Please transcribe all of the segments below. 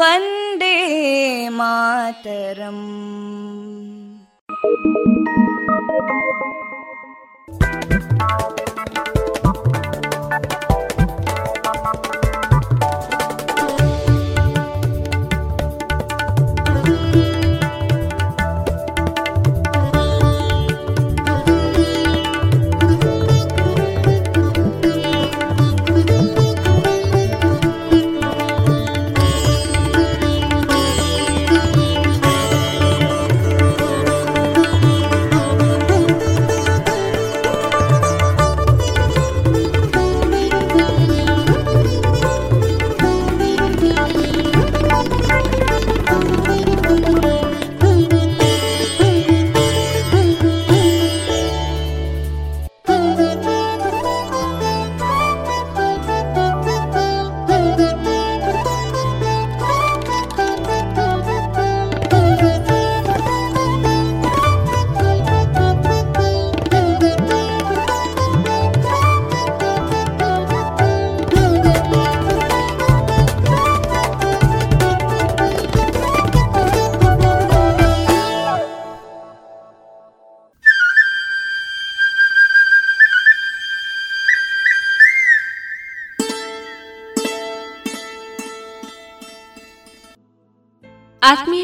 वन्दे मातरम्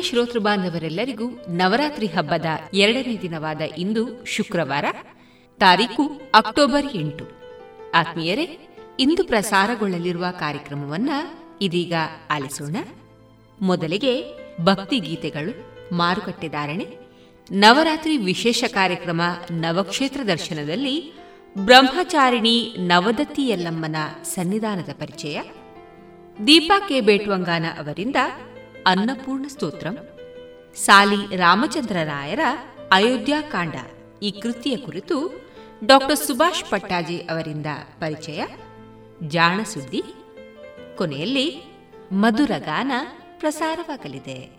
ಶ್ರೋತೃ ಬಾಂಧವರೆಲ್ಲರಿಗೂ ನವರಾತ್ರಿ ಹಬ್ಬದ ಎರಡನೇ ದಿನವಾದ ಇಂದು ಶುಕ್ರವಾರ, ತಾರೀಕು ಅಕ್ಟೋಬರ್ ಎಂಟು. ಆತ್ಮೀಯರೇ, ಇಂದು ಪ್ರಸಾರಗೊಳ್ಳಲಿರುವ ಕಾರ್ಯಕ್ರಮವನ್ನ ಇದೀಗ ಆಲಿಸೋಣ. ಮೊದಲಿಗೆ ಭಕ್ತಿ ಗೀತೆಗಳು, ಮಾರುಕಟ್ಟೆ ಧಾರಣೆ, ನವರಾತ್ರಿ ವಿಶೇಷ ಕಾರ್ಯಕ್ರಮ ನವಕ್ಷೇತ್ರ ದರ್ಶನದಲ್ಲಿ ಬ್ರಹ್ಮಚಾರಿಣಿ ನವದತ್ತಿ ಯಲ್ಲಮ್ಮನ ಸನ್ನಿಧಾನದ ಪರಿಚಯ, ದೀಪಾ ಕೆ. ಬೇಟ್ವಂಗಾನ ಅವರಿಂದ ಅನ್ನಪೂರ್ಣ ಸ್ತೋತ್ರಂ. ಸಾಲಿ ರಾಮಚಂದ್ರರಾಯರ ಅಯೋಧ್ಯಾಕಾಂಡ ಈ ಕೃತಿಯ ಕುರಿತು ಡಾಕ್ಟರ್ ಸುಭಾಷ್ ಪಟ್ಟಾಜಿ ಅವರಿಂದ ಪರಿಚಯ. ಜಾಣ ಸುದ್ದಿ. ಕೊನೆಯಲ್ಲಿ ಮಧುರಗಾನ ಪ್ರಸಾರವಾಗಲಿದೆ.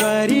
try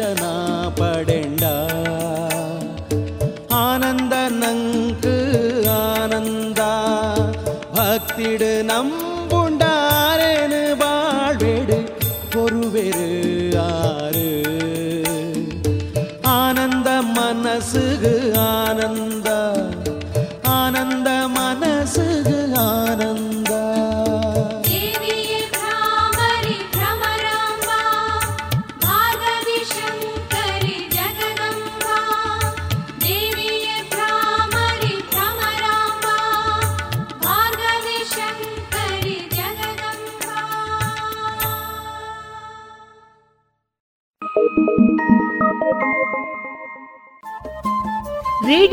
ದರ್ಶನ ಪಡೆಂಡಾ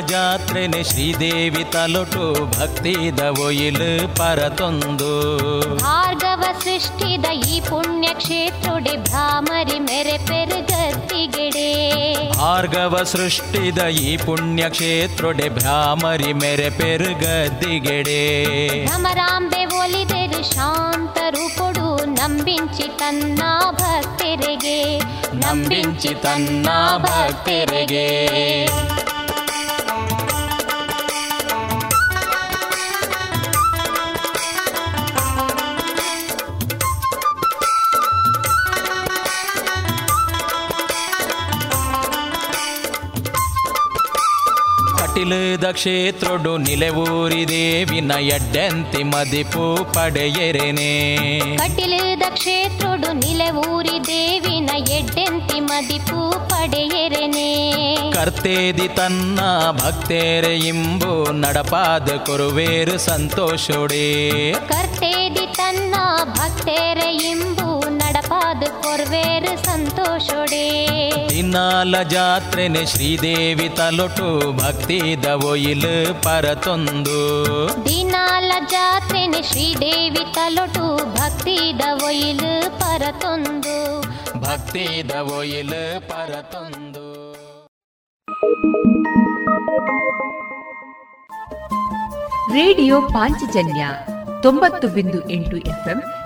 ಜಾತ್ರೆನೆ ಶ್ರೀದೇವಿ ತಲುಟು ಭಕ್ತಿ ಒಯಿಲು ಪರತೊಂದು. ಭಾರ್ಗವ ಸೃಷ್ಟಿದ ಈ ಪುಣ್ಯ ಕ್ಷೇತ್ರೊಡೆ ಭ್ರಾಮರಿ ಮೆರೆ ಪೆರುಗದ್ದಿಗೆಡೆ ಭಾರ್ಗವ ಸೃಷ್ಟಿದ ಈ ಪುಣ್ಯ ಕ್ಷೇತ್ರೊಡೆ ಭ್ರಾಮರಿ ಮೆರೆ ಪೆರುಗದ್ದಿಗೆಡೆ ಭ್ರಮರಾಂಬೆ ಒಲಿದೆರು ಶಾಂತ ಕೊಡು ನಂಬಿಂಚಿ ತನ್ನ ಭಕ್ತರಿಗೆ. ನಂಬಿಂಚಿ ತನ್ನ ಭಕ್ತರಿಗೆ. ಕಟಿಲದ ಕ್ಷೇತ್ರೊಡು ನಿಲೆವೂರಿದೇವಿನ ಎಡ್ಡಂತಿ ಮದಿಪು ಪಡೆಯರೆನೆ. ಕಟಿಲದ ಕ್ಷೇತ್ರೊಡು ನಿಲೆವೂರಿ ದೇವಿನ ಎಡ್ಡೆಂತಿ ಮದಿಪು ಪಡೆಯರೆನೆ. ಕರ್ತೇದಿ ತನ್ನ ಭಕ್ತೇರೆ ಇಂಬು ನಡಪಾದ ಕೊರುವೇರು ಸಂತೋಷೋಡೆ. ಕರ್ತೇದಿ ತನ್ನ ಭಕ್ತೇರೆ ಇಂಬು ನಡಪಾದ ಕೊರ್ವೇರು ಸಂತೋಷೊಡೆ. ದಿನಾಲ ಜಾತ್ರೆನೆ ಶ್ರೀದೇವಿ ತಲೊಟು ಭಕ್ತಿ ಒಯಿಲು ಪರತೊಂದು. ದಿನಾಲ ಜಾತ್ರೆನೆ ಶ್ರೀದೇವಿ ತಲೊಟು ಭಕ್ತಿ ದವೊಯಿಲ್ ಪರತೊಂದು. ಭಕ್ತಿ ಒಯಿಲು ಪರತೊಂದು. ರೇಡಿಯೋ ಪಾಂಚಜನ್ಯ ತೊಂಬತ್ತು ಬಿಂದು ಎಂಟು ಎಫ್ಎಂ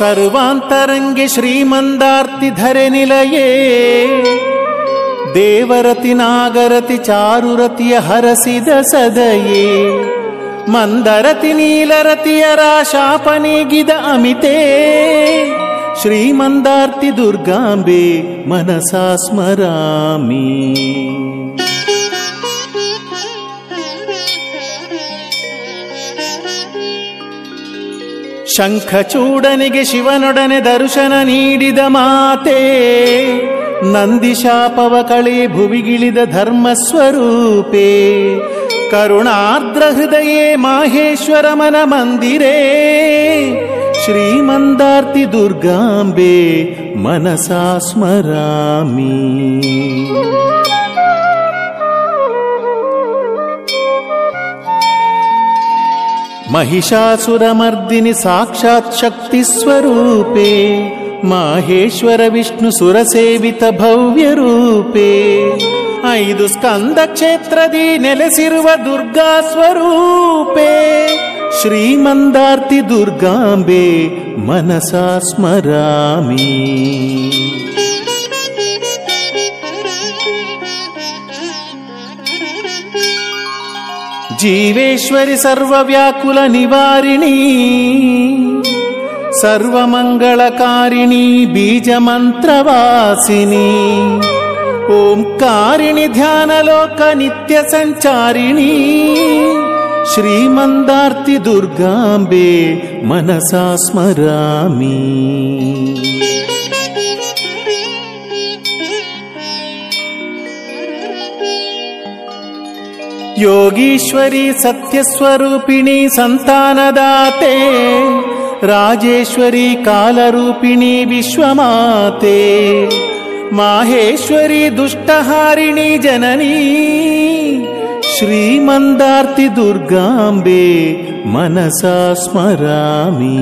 सर्वान्तरङ्गे श्रीमन्दार्तिधरे निलये देवरति नागरति चारुरतिय हरसिद सदये मन्दरति नीलरति अराशानिगिद अमिते श्रीमन्दार्ति दुर्गाम्बे मनसा स्मरामि ಶಂಖಚೂಡನಿಗೆ ಶಿವನೊಡನೆ ದರ್ಶನ ನೀಡಿದ ಮಾತೆ. ನಂದಿಶಾಪವ ಕಳೆ ಭುವಿಗಿಳಿದ ಧರ್ಮ ಸ್ವರೂಪೇ. ಕರುಣಾರ್ದ್ರ ಹೃದಯೇ ಮಾಹೇಶ್ವರ ಮನ ಮಂದಿರೇ. ಶ್ರೀಮಂದಾರ್ತಿ ದುರ್ಗಾಂಬೆ ಮನಸಾ ಸ್ಮರಾಮಿ. महिषासुरमर्दिनि साक्षात् शक्तिस्वरूपे माहेश्वर विष्णुसुरसेवित भव्यरूपे ऐदु स्कन्दक्षेत्रदि नेलेसिरुव दुर्गा स्वरूपे श्रीमन्दार्ति दुर्गाम्बे मनसा स्मरामि जीवेश्वरि सर्वव्याकुल निवारिणी सर्वमङ्गलकारिणी बीजमन्त्रवासिनी ओङ्कारिणि ध्यानलोक नित्यसञ्चारिणी श्रीमन्दार्ति दुर्गाम्बे मनसा स्मरामि योगीश्वरी सत्यस्वरूपिणी सन्तानदाते राजेश्वरी कालरूपिणी विश्वमाते माहेश्वरी दुष्टहारिणी जननी श्रीमन्दार्ति दुर्गाम्बे मनसा स्मरामि।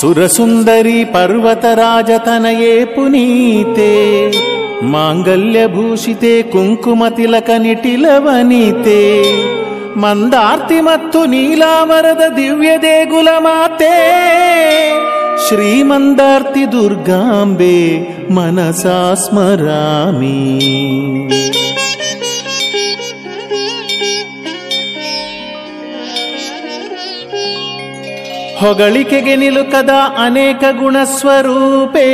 ಸುರಸುಂದರಿ ಪರ್ವತರಾಜತನಯೇ ಪುನೀತೆ ಮಾಂಗಲ್ಯಭೂಷಿತೆ ಕುಂಕುಮತಿಲಕ ನಿಟಿಲವನಿತೆ ಮಂದಾರ್ತಿ ಮತ್ತು ನೀಲಾಮರದ ದಿವ್ಯ ದೇಗುಲ ಮಾತೆ ಶ್ರೀಮಂದಾರ್ತಿ ದುರ್ಗಾಂಬೆ ಮನಸಾ ಸ್ಮರಾಮಿ ಹೊಗಳಿಕೆಗೆ ನಿಲುಕದ ಅನೇಕ ಗುಣಸ್ವರೂಪೇ.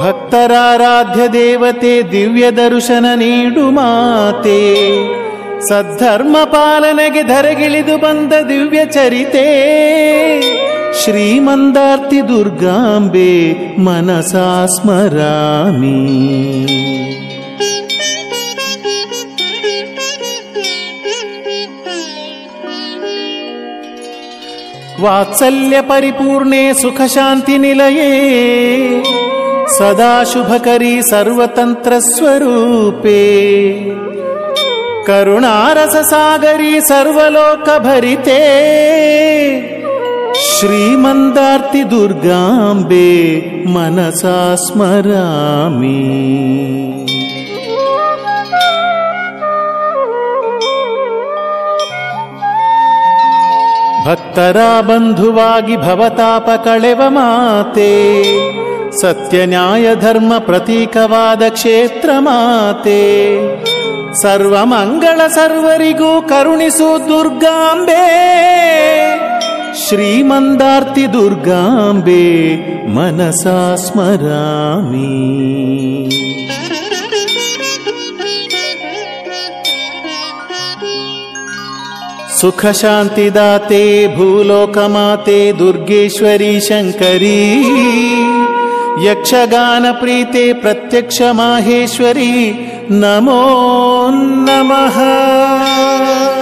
ಭಕ್ತರಾರಾಧ್ಯ ದೇವತೆ ದಿವ್ಯ ದರ್ಶನ ನೀಡು ಮಾತೆ. ಸದ್ಧರ್ಮ ಪಾಲನೆಗೆ ಧರೆಗಿಳಿದು ಬಂದ ದಿವ್ಯ ಚರಿತೆ. ಶ್ರೀಮಂದಾರ್ತಿ ದುರ್ಗಾಂಬೆ ಮನಸಾ ಸ್ಮರಾಮಿ. वात्सल्यपरिपूर्णे सुखशान्तिनिलये सुखशान्ति निलये सदाशुभकरी सर्वतन्त्रस्वरूपे। करुणारससागरी सर्वलोकभरिते। श्रीमन्दार्ति दुर्गाम्बे मनसा स्मरामि। ಸರ್ವಲೋಕ ಭರಿತೆ ಶ್ರೀಮಂದಾರ್ತಿ ದುರ್ಗಾಂಬೆ ಮನಸಾ ಸ್ಮರಾಮಿ ಭಕ್ತರ ಬಂಧುವಾಗಿ ಭವತಾಪ ಕಳೆವ ಮಾತೆ ಸತ್ಯ ನ್ಯಾಯ ಧರ್ಮ ಪ್ರತೀಕವಾದ ಕ್ಷೇತ್ರ ಮಾತೆ ಸರ್ವ ಮಂಗಳ ಸರ್ವರಿಗೂ ಕರುಣಿಸು ದುರ್ಗಾಂಬೆ ಶ್ರೀಮಂದಾರ್ತಿ ದುರ್ಗಾಂಬೆ ಮನಸಾ ಸ್ಮರಾಮಿ सुखशान्तिदाते भूलोकमाते दुर्गेश्वरी शङ्करी। यक्षगानप्रीते प्रत्यक्षमाहेश्वरी। नमो नमः।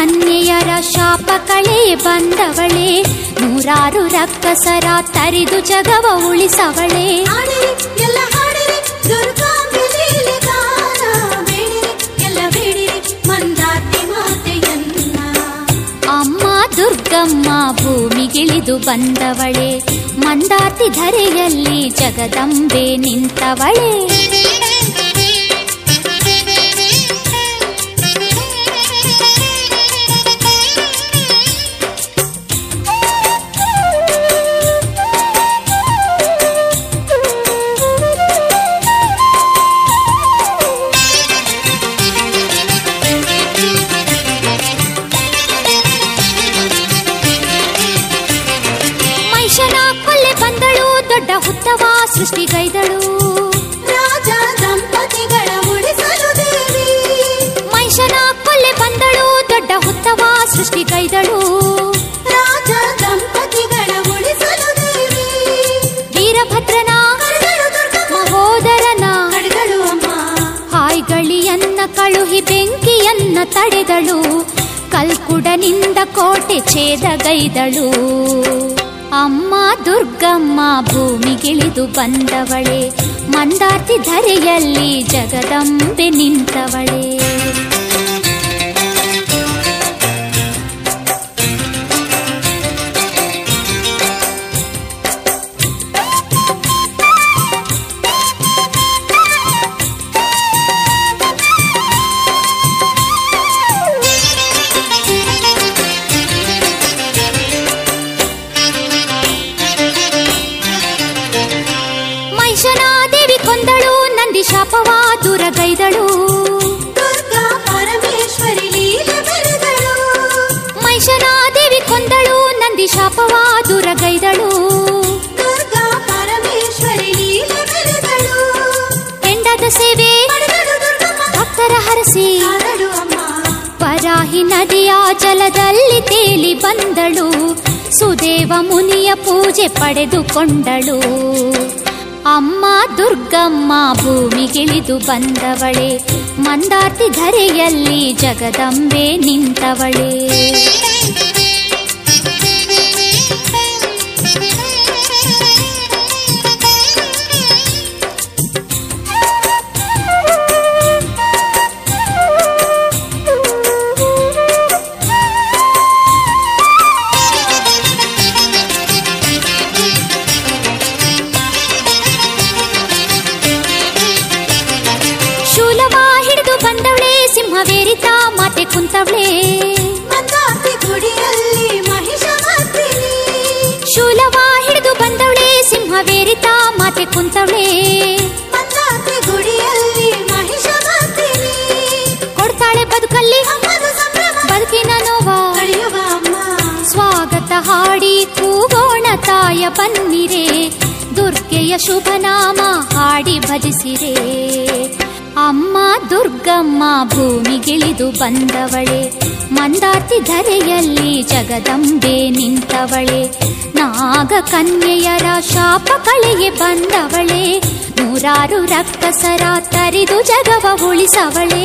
ಕನ್ಯೆಯರ ಶಾಪ ಕಳೆ ಬಂದವಳೆ ನೂರಾರು ರಕ್ಕಸರ ತರಿದು ಜಗವ ಉಳಿಸವಳೆ. ಅಮ್ಮ ದುರ್ಗಮ್ಮ ಭೂಮಿಗಿಳಿದು ಬಂದವಳೆ ಮಂದಾತಿ ಧರೆಯಲ್ಲಿ ಜಗದಂಬೆ ನಿಂತವಳೆ. ತಡೆದಳು ಕಲ್ಕುಡನಿಂದ ಕೋಟೆ ಛೇದಗೈದಳು ಅಮ್ಮ ದುರ್ಗಮ್ಮ ಭೂಮಿಗಿಳಿದು ಬಂದವಳೆ ಮಂದಾರ್ತಿ ಧರೆಯಲ್ಲಿ ಜಗದಂಬೆ ನಿಂತವಳೆ ಭಕ್ತರ ಪರಾಹಿ ನದಿಯ ಜಲದಲ್ಲಿ ತೇಲಿ ಬಂದಳು. ಸುದೇವ ಮುನಿಯ ಪೂಜೆ ಪಡೆದುಕೊಂಡಳು. ಅಮ್ಮ ದುರ್ಗಮ್ಮ ಭೂಮಿಗಿಳಿದು ಬಂದವಳೆ. ಮಂದಾರ್ತಿ ಧರೆಯಲ್ಲಿ ಜಗದಂಬೆ ನಿಂತವಳೆ. ಬಂದವಳೆ, ಮಂದಾರ್ತಿ ಧರೆಯಲ್ಲಿ ಜಗದಂಬೆ ನಿಂತವಳೆ, ನಾಗ ಕನ್ಯೆಯರ ಶಾಪ ಕಳೆಗೆ ಬಂದವಳೆ, ನೂರಾರು ರಕ್ತಸರ ತರಿದು ಜಗವ ಉಳಿಸವಳೆ.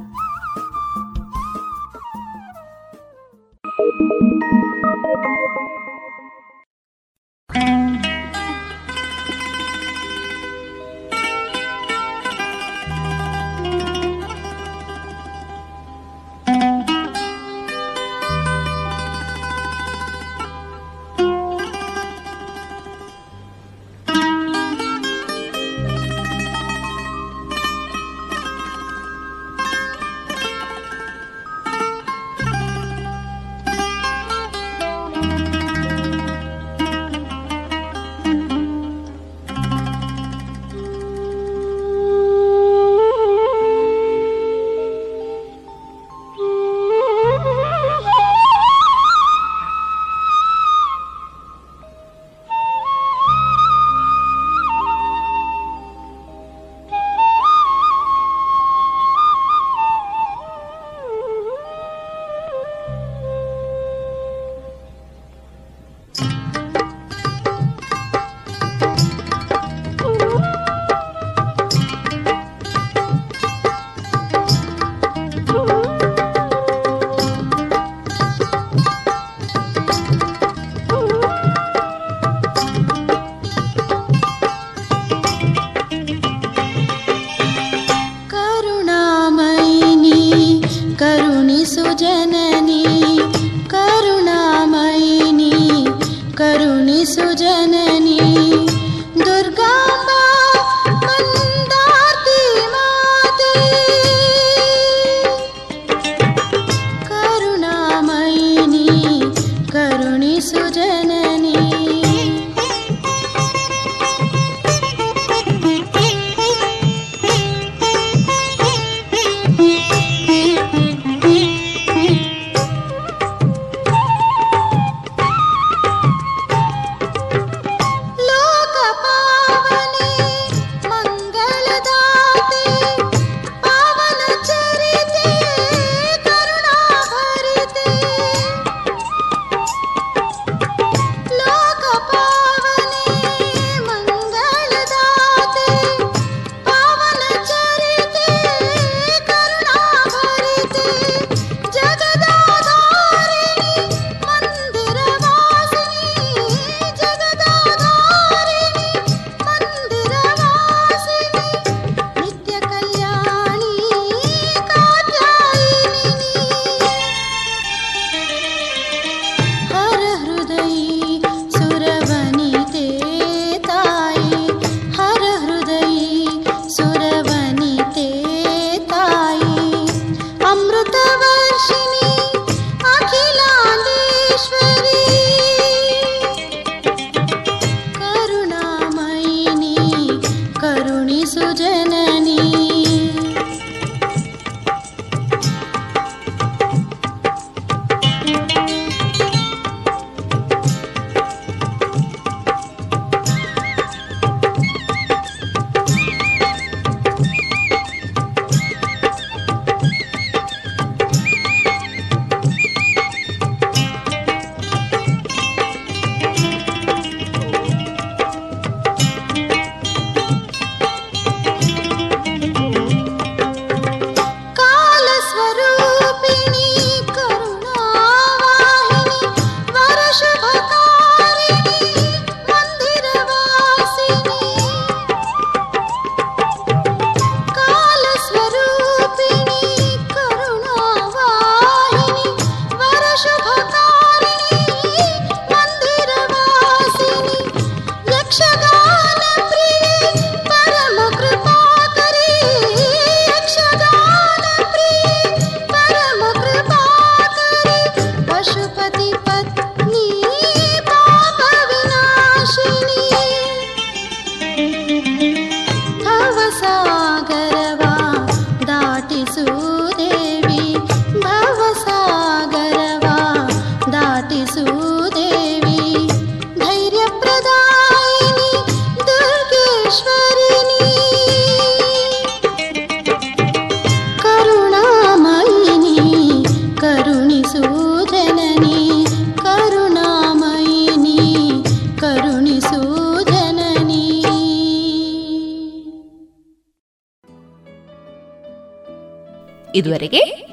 ಇದುವರೆಗೆ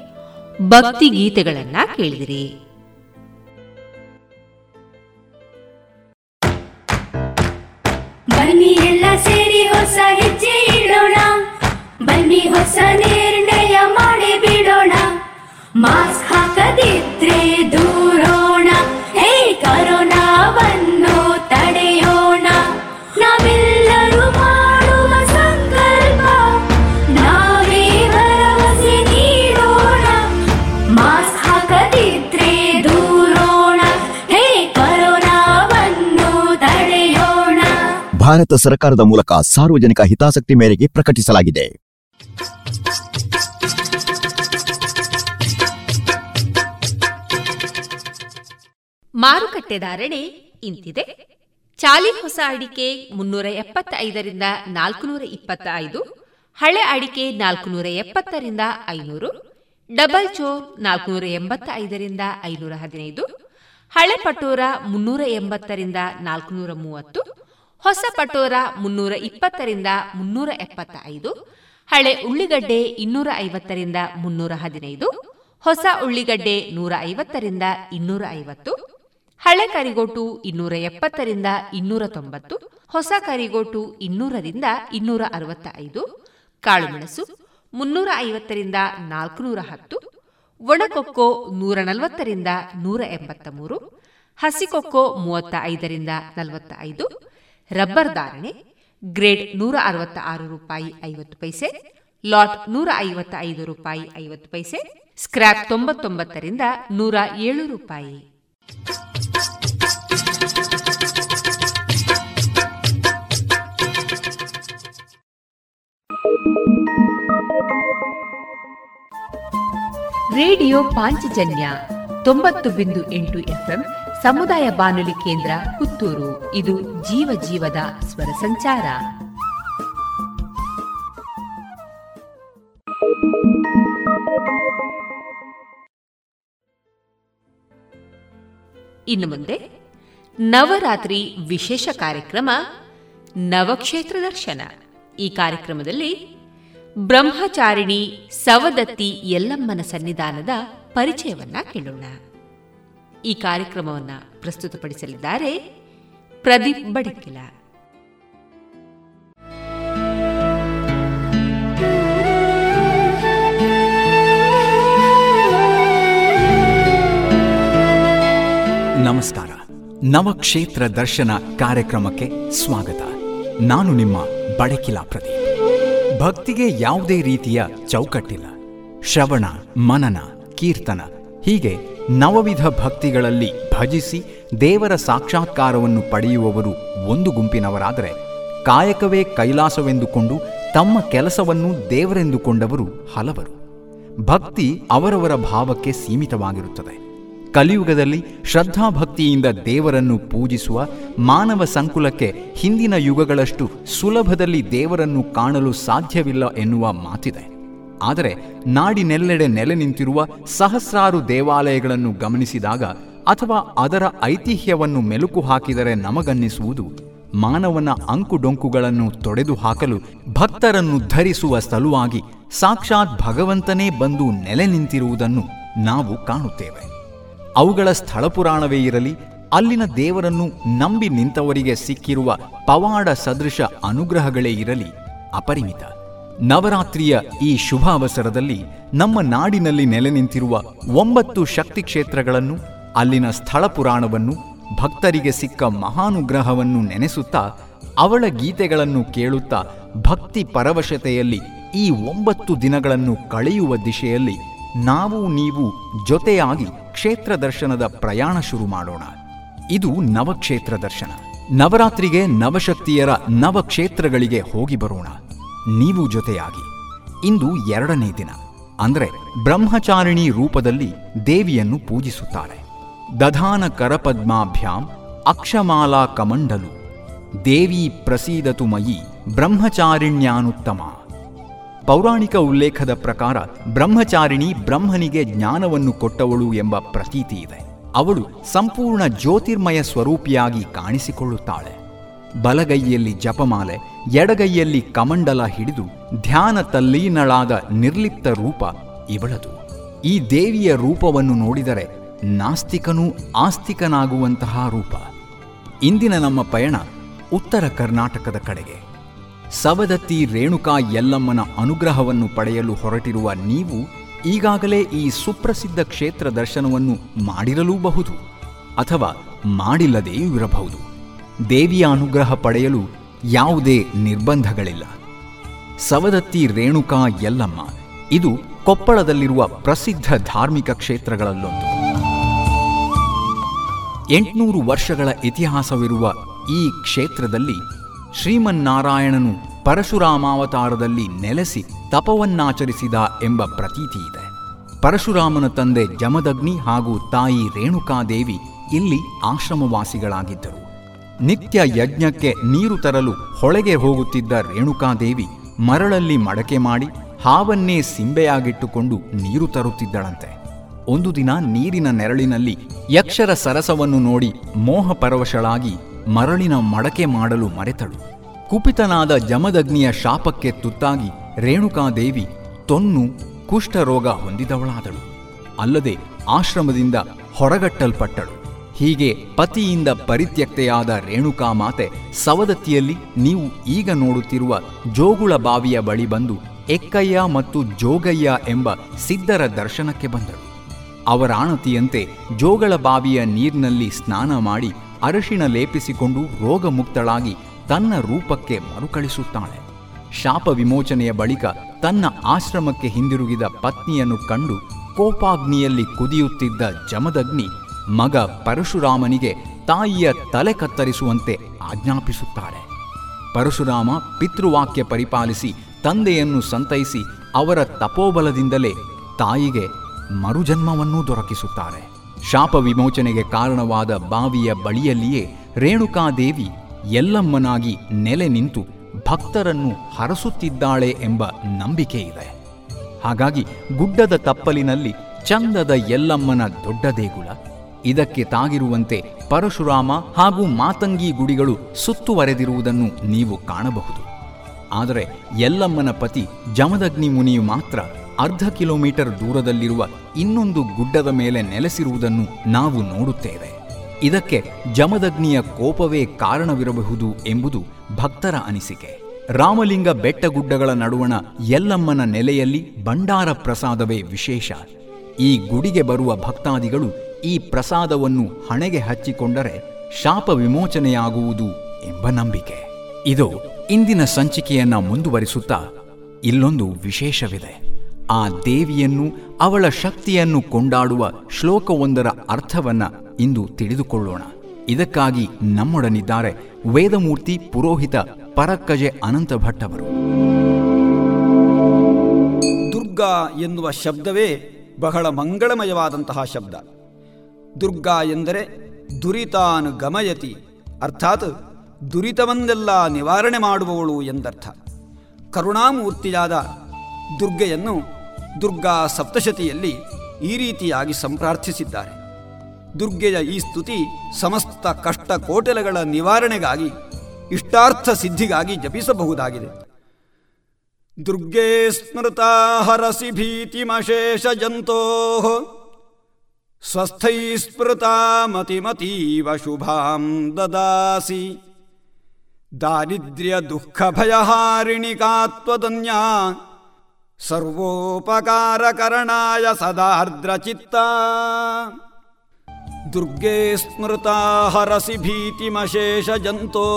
ಭಕ್ತಿ ಗೀತೆಗಳನ್ನ ಕೇಳಿದಿರಿ. ಬನ್ನಿ ಎಲ್ಲ ಸೇರಿ ಹೊಸ ಹೆಜ್ಜೆ ಇಡೋಣ. ಬನ್ನಿ ಹೊಸ ನಿರ್ಣಯ ಮಾಡಿ ಬಿಡೋಣ. ಮಾಸ್ಕ್ ಹಾಕದಿದ್ರೆ ದೂರೋಣ ಭಾರತ ಸರ್ಕಾರದ ಮೂಲಕ ಸಾರ್ವಜನಿಕ ಹಿತಾಸಕ್ತಿ ಮೇರೆಗೆ ಪ್ರಕಟಿಸಲಾಗಿದೆ. ಮಾರುಕಟ್ಟೆ ಧಾರಣೆ ಇಂತಿದೆ. ಚಾಲಿ ಹೊಸ ಅಡಿಕೆ ಮುನ್ನೂರ ಎಪ್ಪತ್ತೈದರಿಂದ ನಾಲ್ಕುನೂರ ಇಪ್ಪತ್ತ ಐದು ಹಳೆ ಅಡಿಕೆ ನಾಲ್ಕುನೂರ ಎಪ್ಪತ್ತರಿಂದ ಐನೂರು, ಡಬಲ್ ಚೋರ್ ನಾಲ್ಕುನೂರ ಎಂಬತ್ತ ಐದರಿಂದ ಐನೂರ ಹದಿನೈದು, ಹಳೆ ಪಟೋರ ಮುನ್ನೂರ ಎಂಬತ್ತರಿಂದ ನಾಲ್ಕುನೂರ ಮೂವತ್ತು ಹೊಸ ಪಟೋರ ಮುನ್ನೂರ ಇಪ್ಪತ್ತರಿಂದ ಮುನ್ನೂರ ಎಪ್ಪತ್ತ ಐದು ಹಳೆ ಉಳ್ಳಿಗಡ್ಡೆ ಇನ್ನೂರ ಐವತ್ತರಿಂದ ಮುನ್ನೂರ ಹದಿನೈದು, ಹೊಸ ಉಳ್ಳಿಗಡ್ಡೆ ನೂರ ಐವತ್ತರಿಂದ ಇನ್ನೂರ ಐವತ್ತು, ಹಳೆ ಕರಿಗೋಟು ಇನ್ನೂರ ಎಪ್ಪತ್ತರಿಂದ ಇನ್ನೂರ ತೊಂಬತ್ತು, ಹೊಸ ಕರಿಗೋಟು ಇನ್ನೂರರಿಂದ ಇನ್ನೂರ ಅರವತ್ತ ಐದು ಕಾಳುಮೆಣಸು ಮುನ್ನೂರ ಐವತ್ತರಿಂದ ನಾಲ್ಕುನೂರ ಹತ್ತು, ಒಣಕೊಕ್ಕೋ ನೂರ ನಲವತ್ತರಿಂದ ನೂರ ಎಂಬತ್ತ ಮೂರು, ಹಸಿಕೊಕ್ಕೋ ಮೂವತ್ತ ಐದರಿಂದ ನಲವತ್ತ ಐದು ರಬ್ಬರ್ ಧಾರಣೆ, ಗ್ರೇಡ್ ನೂರ ಅರವತ್ತ ಆರು ರೂಪಾಯಿ ಐವತ್ತು ಪೈಸೆ, ಲಾಟ್ ನೂರ ಐವತ್ತ ಐದು ರೂಪಾಯಿ ಐವತ್ತು ಪೈಸೆ ಸ್ಕ್ರಾಪ್ ತೊಂಬತ್ತೊಂಬತ್ತರಿಂದ ನೂರ ಏಳು ರೂಪಾಯಿ. ರೇಡಿಯೋ ಪಾಂಚಜನ್ಯ ತೊಂಬತ್ತು ಬಿಂದು ಎಂಟು ಎಫ್ಎಂ ಸಮುದಾಯ ಬಾನುಲಿ ಕೇಂದ್ರ ಪುತ್ತೂರು. ಇದು ಜೀವ ಜೀವದ ಸ್ವರ ಸಂಚಾರ. ಇನ್ನು ಮುಂದೆ ನವರಾತ್ರಿ ವಿಶೇಷ ಕಾರ್ಯಕ್ರಮ, ನವಕ್ಷೇತ್ರ ದರ್ಶನ. ಈ ಕಾರ್ಯಕ್ರಮದಲ್ಲಿ ಬ್ರಹ್ಮಚಾರಿಣಿ ಸವದತ್ತಿ ಯಲ್ಲಮ್ಮನ ಸನ್ನಿಧಾನದ ಪರಿಚಯವನ್ನ ಕೇಳೋಣ. ಈ ಕಾರ್ಯಕ್ರಮವನ್ನು ಪ್ರಸ್ತುತಪಡಿಸಲಿದ್ದಾರೆ ಪ್ರದೀಪ್ ಬಡಕಿಲ. ನಮಸ್ಕಾರ. ನವಕ್ಷೇತ್ರ ದರ್ಶನ ಕಾರ್ಯಕ್ರಮಕ್ಕೆ ಸ್ವಾಗತ. ನಾನು ನಿಮ್ಮ ಬಡಕಿಲ ಪ್ರದೀಪ್. ಭಕ್ತಿಗೆ ಯಾವುದೇ ರೀತಿಯ ಚೌಕಟ್ಟಿಲ್ಲ. ಶ್ರವಣ, ಮನನ, ಕೀರ್ತನ, ಹೀಗೆ ನವವಿಧ ಭಕ್ತಿಗಳಲ್ಲಿ ಭಜಿಸಿ ದೇವರ ಸಾಕ್ಷಾತ್ಕಾರವನ್ನು ಪಡೆಯುವವರು ಒಂದು ಗುಂಪಿನವರಾದರೆ ಕಾಯಕವೇ ಕೈಲಾಸವೆಂದುಕೊಂಡು ತಮ್ಮ ಕೆಲಸವನ್ನು ದೇವರೆಂದುಕೊಂಡವರು ಹಲವರು. ಭಕ್ತಿ ಅವರವರ ಭಾವಕ್ಕೆ ಸೀಮಿತವಾಗಿರುತ್ತದೆ. ಕಲಿಯುಗದಲ್ಲಿ ಶ್ರದ್ಧಾಭಕ್ತಿಯಿಂದ ದೇವರನ್ನು ಪೂಜಿಸುವ ಮಾನವ ಸಂಕುಲಕ್ಕೆ ಹಿಂದಿನ ಯುಗಗಳಷ್ಟು ಸುಲಭದಲ್ಲಿ ದೇವರನ್ನು ಕಾಣಲು ಸಾಧ್ಯವಿಲ್ಲ ಎನ್ನುವ ಮಾತಿದೆ. ಆದರೆ ನಾಡಿನೆಲ್ಲೆಡೆ ನೆಲೆ ನಿಂತಿರುವ ಸಹಸ್ರಾರು ದೇವಾಲಯಗಳನ್ನು ಗಮನಿಸಿದಾಗ ಅಥವಾ ಅದರ ಐತಿಹ್ಯವನ್ನು ಮೆಲುಕು ಹಾಕಿದರೆ ನಮಗನ್ನಿಸುವುದು ಮಾನವನ ಅಂಕುಡೊಂಕುಗಳನ್ನು ತೊಡೆದು ಹಾಕಲು ಭಕ್ತರನ್ನು ಧರಿಸುವ ಸಲುವಾಗಿ ಸಾಕ್ಷಾತ್ ಭಗವಂತನೇ ಬಂದು ನೆಲೆ ನಿಂತಿರುವುದನ್ನು ನಾವು ಕಾಣುತ್ತೇವೆ. ಅವುಗಳ ಸ್ಥಳಪುರಾಣವೇ ಇರಲಿ, ಅಲ್ಲಿನ ದೇವರನ್ನು ನಂಬಿ ನಿಂತವರಿಗೆ ಸಿಕ್ಕಿರುವ ಪವಾಡ ಸದೃಶ ಅನುಗ್ರಹಗಳೇ ಇರಲಿ, ಅಪರಿಮಿತ. ನವರಾತ್ರಿಯ ಈ ಶುಭ ಅವಸರದಲ್ಲಿ ನಮ್ಮ ನಾಡಿನಲ್ಲಿ ನೆಲೆ ನಿಂತಿರುವ ಒಂಬತ್ತು ಶಕ್ತಿ ಕ್ಷೇತ್ರಗಳನ್ನು, ಅಲ್ಲಿನ ಸ್ಥಳ ಪುರಾಣವನ್ನು, ಭಕ್ತರಿಗೆ ಸಿಕ್ಕ ಮಹಾನುಗ್ರಹವನ್ನು ನೆನೆಸುತ್ತಾ, ಅವಳ ಗೀತೆಗಳನ್ನು ಕೇಳುತ್ತಾ ಭಕ್ತಿ ಪರವಶತೆಯಲ್ಲಿ ಈ ಒಂಬತ್ತು ದಿನಗಳನ್ನು ಕಳೆಯುವ ದಿಶೆಯಲ್ಲಿ ನಾವು ನೀವು ಜೊತೆಯಾಗಿ ಕ್ಷೇತ್ರ ದರ್ಶನದ ಪ್ರಯಾಣ ಶುರು ಮಾಡೋಣ. ಇದು ನವಕ್ಷೇತ್ರ ದರ್ಶನ. ನವರಾತ್ರಿಗೆ ನವಶಕ್ತಿಯರ ನವಕ್ಷೇತ್ರಗಳಿಗೆ ಹೋಗಿ ಬರೋಣ. ನೀವು ಜೊತೆಯಾಗಿ. ಇಂದು ಎರಡನೇ ದಿನ. ಅಂದರೆ ಬ್ರಹ್ಮಚಾರಿಣಿ ರೂಪದಲ್ಲಿ ದೇವಿಯನ್ನು ಪೂಜಿಸುತ್ತಾರೆ. ದಧಾನ ಕರಪದ್ಮಾಭ್ಯಾಂ ಅಕ್ಷಮಾಲಾ ಕಮಂಡಲು. ದೇವಿ ಪ್ರಸೀದತು ಮಯಿ ಬ್ರಹ್ಮಚಾರಿಣ್ಯಾನುತ್ತಮ. ಪೌರಾಣಿಕ ಉಲ್ಲೇಖದ ಪ್ರಕಾರ ಬ್ರಹ್ಮಚಾರಿಣಿ ಬ್ರಹ್ಮನಿಗೆ ಜ್ಞಾನವನ್ನು ಕೊಟ್ಟವಳು ಎಂಬ ಪ್ರತೀತಿ ಇದೆ. ಅವಳು ಸಂಪೂರ್ಣ ಜ್ಯೋತಿರ್ಮಯ ಸ್ವರೂಪಿಯಾಗಿ ಕಾಣಿಸಿಕೊಳ್ಳುತ್ತಾಳೆ. ಬಲಗೈಯಲ್ಲಿ ಜಪಮಾಲೆ, ಎಡಗೈಯಲ್ಲಿ ಕಮಂಡಲ ಹಿಡಿದು ಧ್ಯಾನ ತಲ್ಲೀನಳಾದ ನಿರ್ಲಿಪ್ತ ರೂಪ ಇವಳದು. ಈ ದೇವಿಯ ರೂಪವನ್ನು ನೋಡಿದರೆ ನಾಸ್ತಿಕನೂ ಆಸ್ತಿಕನಾಗುವಂತಹ ರೂಪ. ಇಂದಿನ ನಮ್ಮ ಪಯಣ ಉತ್ತರ ಕರ್ನಾಟಕದ ಕಡೆಗೆ. ಸವದತ್ತಿ ರೇಣುಕಾ ಯಲ್ಲಮ್ಮನ ಅನುಗ್ರಹವನ್ನು ಪಡೆಯಲು ಹೊರಟಿರುವ ನೀವು ಈಗಾಗಲೇ ಈ ಸುಪ್ರಸಿದ್ಧ ಕ್ಷೇತ್ರ ದರ್ಶನವನ್ನು ಮಾಡಿರಲೂಬಹುದು ಅಥವಾ ಮಾಡಿಲ್ಲದೆಯೂ ಇರಬಹುದು. ದೇವಿಯ ಅನುಗ್ರಹ ಪಡೆಯಲು ಯಾವುದೇ ನಿರ್ಬಂಧಗಳಿಲ್ಲ. ಸವದತ್ತಿ ರೇಣುಕಾ ಯಲ್ಲಮ್ಮ, ಇದು ಕೊಪ್ಪಳದಲ್ಲಿರುವ ಪ್ರಸಿದ್ಧ ಧಾರ್ಮಿಕ ಕ್ಷೇತ್ರಗಳಲ್ಲೊಂದು. ಎಂಟುನೂರು ವರ್ಷಗಳ ಇತಿಹಾಸವಿರುವ ಈ ಕ್ಷೇತ್ರದಲ್ಲಿ ಶ್ರೀಮನ್ನಾರಾಯಣನು ಪರಶುರಾಮಾವತಾರದಲ್ಲಿ ನೆಲೆಸಿ ತಪವನ್ನಾಚರಿಸಿದ ಎಂಬ ಪ್ರತೀತಿ ಇದೆ. ಪರಶುರಾಮನ ತಂದೆ ಜಮದಗ್ನಿ ಹಾಗೂ ತಾಯಿ ರೇಣುಕಾದೇವಿ ಇಲ್ಲಿ ಆಶ್ರಮವಾಸಿಗಳಾಗಿದ್ದರು. ನಿತ್ಯ ಯಜ್ಞಕ್ಕೆ ನೀರು ತರಲು ಹೊಳೆಗೆ ಹೋಗುತ್ತಿದ್ದ ರೇಣುಕಾದೇವಿ ಮರಳಲ್ಲಿ ಮಡಕೆ ಮಾಡಿ ಹಾವನ್ನೇ ಸಿಂಬೆಯಾಗಿಟ್ಟುಕೊಂಡು ನೀರು ತರುತ್ತಿದ್ದಳಂತೆ. ಒಂದು ದಿನ ನೀರಿನ ನೆರಳಿನಲ್ಲಿ ಯಕ್ಷರ ಸರಸವನ್ನು ನೋಡಿ ಮೋಹ ಪರವಶಳಾಗಿ ಮರಳಿನ ಮಡಕೆ ಮಾಡಲು ಮರೆತಳು. ಕುಪಿತನಾದ ಜಮದಗ್ನಿಯ ಶಾಪಕ್ಕೆ ತುತ್ತಾಗಿ ರೇಣುಕಾದೇವಿ ತೊನ್ನು ಕುಷ್ಠರೋಗ ಹೊಂದಿದವಳಾದಳು. ಅಲ್ಲದೆ ಆಶ್ರಮದಿಂದ ಹೊರಗಟ್ಟಲ್ಪಟ್ಟಳು. ಹೀಗೆ ಪತಿಯಿಂದ ಪರಿತ್ಯಕ್ತೆಯಾದ ರೇಣುಕಾ ಮಾತೆ ಸವದತ್ತಿಯಲ್ಲಿ ನೀವು ಈಗ ನೋಡುತ್ತಿರುವ ಜೋಗುಳ ಬಾವಿಯ ಬಳಿ ಬಂದು ಎಕ್ಕಯ್ಯ ಮತ್ತು ಜೋಗಯ್ಯ ಎಂಬ ಸಿದ್ಧರ ದರ್ಶನಕ್ಕೆ ಬಂದರು. ಅವರ ಆಣತಿಯಂತೆ ಜೋಗಳ ಬಾವಿಯ ನೀರಿನಲ್ಲಿ ಸ್ನಾನ ಮಾಡಿ ಅರಶಿಣ ಲೇಪಿಸಿಕೊಂಡು ರೋಗಮುಕ್ತಳಾಗಿ ತನ್ನ ರೂಪಕ್ಕೆ ಮರುಕಳಿಸುತ್ತಾಳೆ. ಶಾಪ ವಿಮೋಚನೆಯ ಬಳಿಕ ತನ್ನ ಆಶ್ರಮಕ್ಕೆ ಹಿಂದಿರುಗಿದ ಪತ್ನಿಯನ್ನು ಕಂಡು ಕೋಪಾಗ್ನಿಯಲ್ಲಿ ಕುದಿಯುತ್ತಿದ್ದ ಜಮದಗ್ನಿ ಮಗ ಪರಶುರಾಮನಿಗೆ ತಾಯಿಯ ತಲೆ ಕತ್ತರಿಸುವಂತೆ ಆಜ್ಞಾಪಿಸುತ್ತಾಳೆ ಪರಶುರಾಮ ಪಿತೃವಾಕ್ಯ ಪರಿಪಾಲಿಸಿ ತಂದೆಯನ್ನು ಸಂತೈಸಿ ಅವರ ತಪೋಬಲದಿಂದಲೇ ತಾಯಿಗೆ ಮರುಜನ್ಮವನ್ನೂ ದೊರಕಿಸುತ್ತಾರೆ. ಶಾಪ ವಿಮೋಚನೆಗೆ ಕಾರಣವಾದ ಬಾವಿಯ ಬಳಿಯಲ್ಲಿಯೇ ರೇಣುಕಾದೇವಿ ಎಲ್ಲಮ್ಮನಾಗಿ ನೆಲೆ ನಿಂತು ಭಕ್ತರನ್ನು ಹರಸುತ್ತಿದ್ದಾಳೆ ಎಂಬ ನಂಬಿಕೆ ಇದೆ. ಹಾಗಾಗಿ ಗುಡ್ಡದ ತಪ್ಪಲಿನಲ್ಲಿ ಚಂದದ ಎಲ್ಲಮ್ಮನ ದೊಡ್ಡ ದೇಗುಲ ಇದಕ್ಕೆ ತಾಗಿರುವಂತೆ ಪರಶುರಾಮ ಹಾಗೂ ಮಾತಂಗಿ ಗುಡಿಗಳು ಸುತ್ತುವರೆದಿರುವುದನ್ನು ನೀವು ಕಾಣಬಹುದು. ಆದರೆ ಎಲ್ಲಮ್ಮನ ಪತಿ ಜಮದಗ್ನಿ ಮುನಿಯು ಮಾತ್ರ ಅರ್ಧ ಕಿಲೋಮೀಟರ್ ದೂರದಲ್ಲಿರುವ ಇನ್ನೊಂದು ಗುಡ್ಡದ ಮೇಲೆ ನೆಲೆಸಿರುವುದನ್ನು ನಾವು ನೋಡುತ್ತೇವೆ. ಇದಕ್ಕೆ ಜಮದಗ್ನಿಯ ಕೋಪವೇ ಕಾರಣವಿರಬಹುದು ಎಂಬುದು ಭಕ್ತರ ಅನಿಸಿಕೆ. ರಾಮಲಿಂಗ ಬೆಟ್ಟಗುಡ್ಡಗಳ ನಡುವಣ ಎಲ್ಲಮ್ಮನ ನೆಲೆಯಲ್ಲಿ ಭಂಡಾರ ಪ್ರಸಾದವೇ ವಿಶೇಷ. ಈ ಗುಡಿಗೆ ಬರುವ ಭಕ್ತಾದಿಗಳು ಈ ಪ್ರಸಾದವನ್ನು ಹಣೆಗೆ ಹಚ್ಚಿಕೊಂಡರೆ ಶಾಪ ವಿಮೋಚನೆಯಾಗುವುದು ಎಂಬ ನಂಬಿಕೆ. ಇದು ಇಂದಿನ ಸಂಚಿಕೆಯನ್ನ ಮುಂದುವರಿಸುತ್ತಾ ಇಲ್ಲೊಂದು ವಿಶೇಷವಿದೆ. ಆ ದೇವಿಯನ್ನು, ಅವಳ ಶಕ್ತಿಯನ್ನು ಕೊಂಡಾಡುವ ಶ್ಲೋಕವೊಂದರ ಅರ್ಥವನ್ನ ಇಂದು ತಿಳಿದುಕೊಳ್ಳೋಣ. ಇದಕ್ಕಾಗಿ ನಮ್ಮೊಡನಿದ್ದಾರೆ ವೇದಮೂರ್ತಿ ಪುರೋಹಿತ ಪರಕ್ಕಜೆ ಅನಂತ ಭಟ್ ಅವರು ದುರ್ಗಾ ಎನ್ನುವ ಶಬ್ದವೇ ಬಹಳ ಮಂಗಳಮಯವಾದಂತಹ ಶಬ್ದ. ದುರ್ಗಾ ಎಂದರೆ ದುರಿತಾನ್ ಗಮಯತಿ. ಅರ್ಥಾತ್ ದುರಿತವನ್ನೆಲ್ಲ ನಿವಾರಣೆ ಮಾಡುವವಳು ಎಂದರ್ಥ. ಕರುಣಾಮೂರ್ತಿಯಾದ ದುರ್ಗೆಯನ್ನು ದುರ್ಗಾ ಸಪ್ತಶತಿಯಲ್ಲಿ ಈ ರೀತಿಯಾಗಿ ಸಂಪ್ರಾರ್ಥಿಸಿದ್ದಾರೆ. ದುರ್ಗೆಯ ಈ ಸ್ತುತಿ ಸಮಸ್ತ ಕಷ್ಟ ಕೋಟೆಲಗಳ ನಿವಾರಣೆಗಾಗಿ, ಇಷ್ಟಾರ್ಥ ಸಿದ್ಧಿಗಾಗಿ ಜಪಿಸಬಹುದಾಗಿದೆ. ದುರ್ಗೆ ಸ್ಮೃತಾ ಹರಸಿ ಭೀತಿಮಶೇಷ ಜಂತೋ ಸ್ವಸ್ಥೈ ಸ್ಮೃತಾ ಮತಿಮತೀವ ಶುಭಾಂ ದದಾಸಿ. ದಾರಿದ್ರ್ಯ ದುಃಖ ಭಯಹಾರಿಣಿಕಾತ್ವದನ್ಯಾ ಸರ್ವೋಪಕಾರಕರಣಾಯ ಸದಾರ್ದ್ರಚಿತ್ತ. ದುರ್ಗೆ ಸ್ಮೃತಾ ಹರಸಿ ಭೀತಿಮಶೇಷ ಜಂತೋ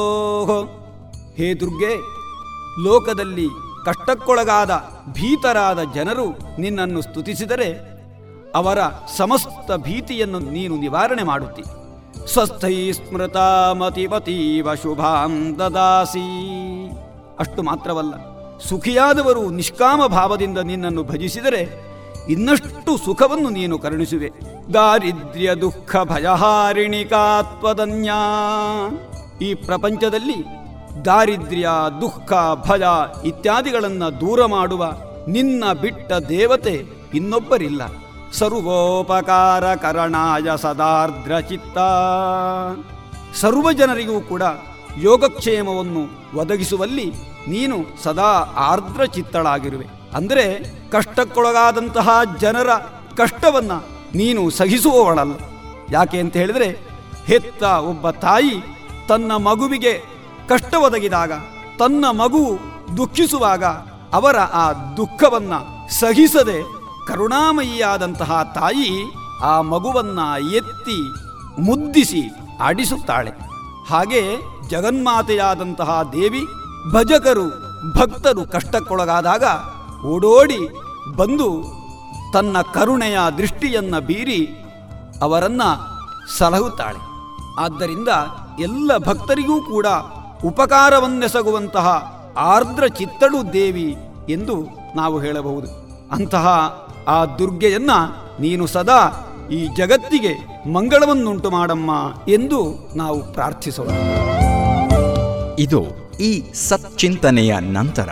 ಹೇ ದುರ್ಗೆ, ಲೋಕದಲ್ಲಿ ಕಷ್ಟಕ್ಕೊಳಗಾದ ಭೀತರಾದ ಜನರು ನಿನ್ನನ್ನು ಸ್ತುತಿಸಿದರೆ ಅವರ ಸಮಸ್ತ ಭೀತಿಯನ್ನು ನೀನು ನಿವಾರಣೆ ಮಾಡುತ್ತಿ. ಸ್ವಸ್ಥೈ ಸ್ಮೃತಾ ಮತಿವತೀವ ಶುಭಾಂ ದದಾಸಿ. ಅಷ್ಟು ಮಾತ್ರವಲ್ಲ, ಸುಖಿಯಾದವರು ನಿಷ್ಕಾಮ ಭಾವದಿಂದ ನಿನ್ನನ್ನು ಭಜಿಸಿದರೆ ಇನ್ನಷ್ಟು ಸುಖವನ್ನು ನೀನು ಕರುಣಿಸುವೆ. ದಾರಿದ್ರ್ಯ ದುಃಖ ಭಯಹಾರಿಣಿಕಾತ್ವದನ್ಯಾ ಈ ಪ್ರಪಂಚದಲ್ಲಿ ದಾರಿದ್ರ್ಯ, ದುಃಖ, ಭಯ ಇತ್ಯಾದಿಗಳನ್ನು ದೂರ ಮಾಡುವ ನಿನ್ನ ಬಿಟ್ಟ ದೇವತೆ ಇನ್ನೊಬ್ಬರಿಲ್ಲ. ಸರ್ವೋಪಕಾರ ಸದಾರ್ದ್ರಚಿತ್ತ. ಸದಾರ್ದ್ರ ಚಿತ್ತ ಸರ್ವ ಜನರಿಗೂ ಕೂಡ ಯೋಗಕ್ಷೇಮವನ್ನು ಒದಗಿಸುವಲ್ಲಿ ನೀನು ಸದಾ ಆರ್ದ್ರ ಚಿತ್ತಳಾಗಿರುವೆ ಅಂದರೆ ಕಷ್ಟಕ್ಕೊಳಗಾದಂತಹ ಜನರ ಕಷ್ಟವನ್ನು ನೀನು ಸಹಿಸುವವಳಲ್ಲ. ಯಾಕೆ ಅಂತ ಹೇಳಿದರೆ, ಹೆತ್ತ ಒಬ್ಬ ತಾಯಿ ತನ್ನ ಮಗುವಿಗೆ ಕಷ್ಟ ಒದಗಿದಾಗ, ತನ್ನ ಮಗು ದುಃಖಿಸುವಾಗ ಅವರ ಆ ದುಃಖವನ್ನು ಸಹಿಸದೆ ಕರುಣಾಮಯಿಯಾದಂತಹ ತಾಯಿ ಆ ಮಗುವನ್ನ ಎತ್ತಿ ಮುದ್ದಿಸಿ ಆಡಿಸುತ್ತಾಳೆ. ಹಾಗೆ ಜಗನ್ಮಾತೆಯಾದಂತಹ ದೇವಿ ಭಜಕರು, ಭಕ್ತರು ಕಷ್ಟಕ್ಕೊಳಗಾದಾಗ ಓಡೋಡಿ ಬಂದು ತನ್ನ ಕರುಣೆಯ ದೃಷ್ಟಿಯನ್ನು ಬೀರಿ ಅವರನ್ನು ಸಲಹುತ್ತಾಳೆ. ಆದ್ದರಿಂದ ಎಲ್ಲ ಭಕ್ತರಿಗೂ ಕೂಡ ಉಪಕಾರವನ್ನೆಸಗುವಂತಹ ಆರ್ದ್ರ ಚಿತ್ತಳು ದೇವಿ ಎಂದು ನಾವು ಹೇಳಬಹುದು. ಅಂತಹ ಆ ದುರ್ಗೆಯನ್ನ ನೀನು ಸದಾ ಈ ಜಗತ್ತಿಗೆ ಮಂಗಳವನ್ನುಂಟು ಮಾಡಮ್ಮ ಎಂದು ನಾವು ಪ್ರಾರ್ಥಿಸೋಣ. ಇದು ಈ ಸಚ್ಚಿಂತನೆಯ ನಂತರ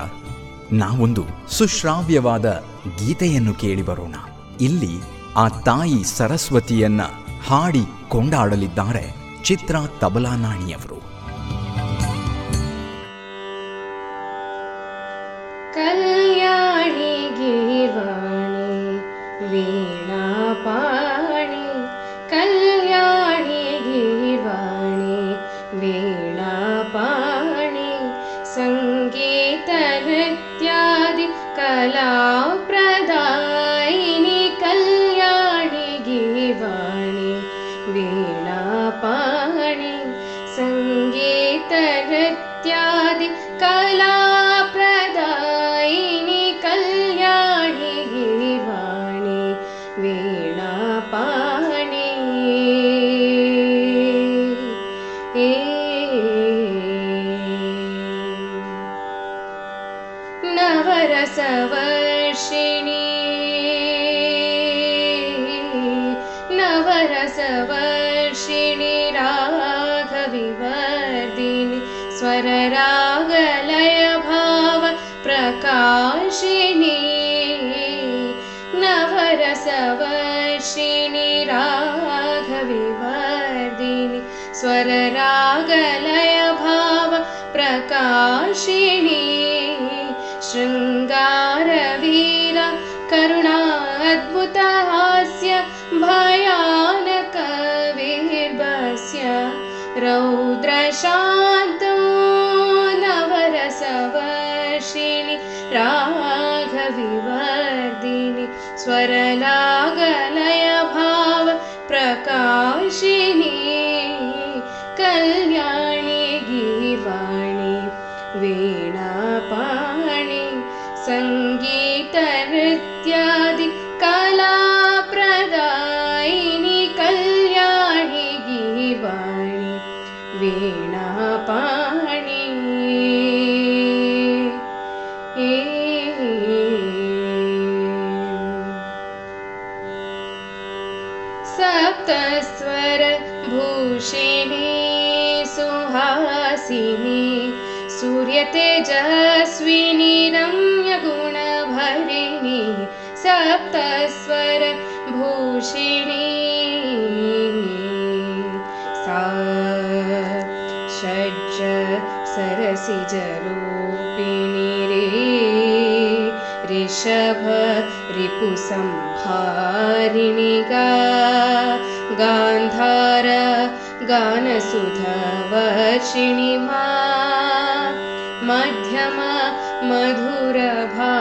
ನಾವೊಂದು ಸುಶ್ರಾವ್ಯವಾದ ಗೀತೆಯನ್ನು ಕೇಳಿ ಬರೋಣ. ಇಲ್ಲಿ ಆ ತಾಯಿ ಸರಸ್ವತಿಯನ್ನ ಹಾಡಿ ಕೊಂಡಾಡಲಿದ್ದಾರೆ ಚಿತ್ರ ತಬಲಾನಾಣಿಯವರು ta प्रकाशिनी शृङ्गारवीर करुणाद्भुतहास्य भयानकविर्भस्य रौद्रशान्तो नवरसवर्षिणि राघविवर्दिनि स्वरलागलय सूर्यतेजस्विनी रम्यगुणभरिणी सप्तस्वर भूषिणी सा षड्ज सरसिजरूपिणी रे ऋषभ रिपुसंहारिणि गा गान्धार गानसुधवर्षिणि मा मध्यमा मधुरभा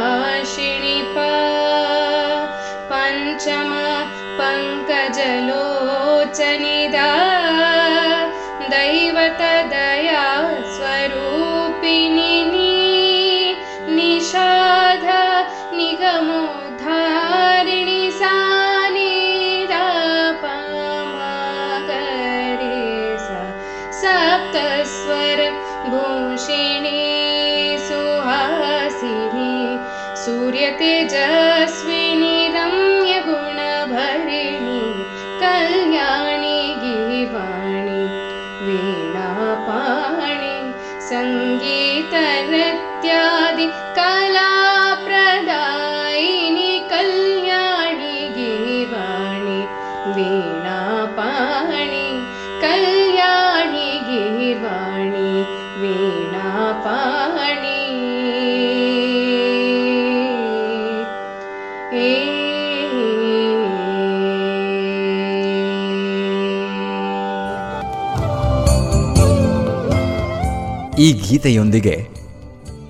ಗೀತೆಯೊಂದಿಗೆ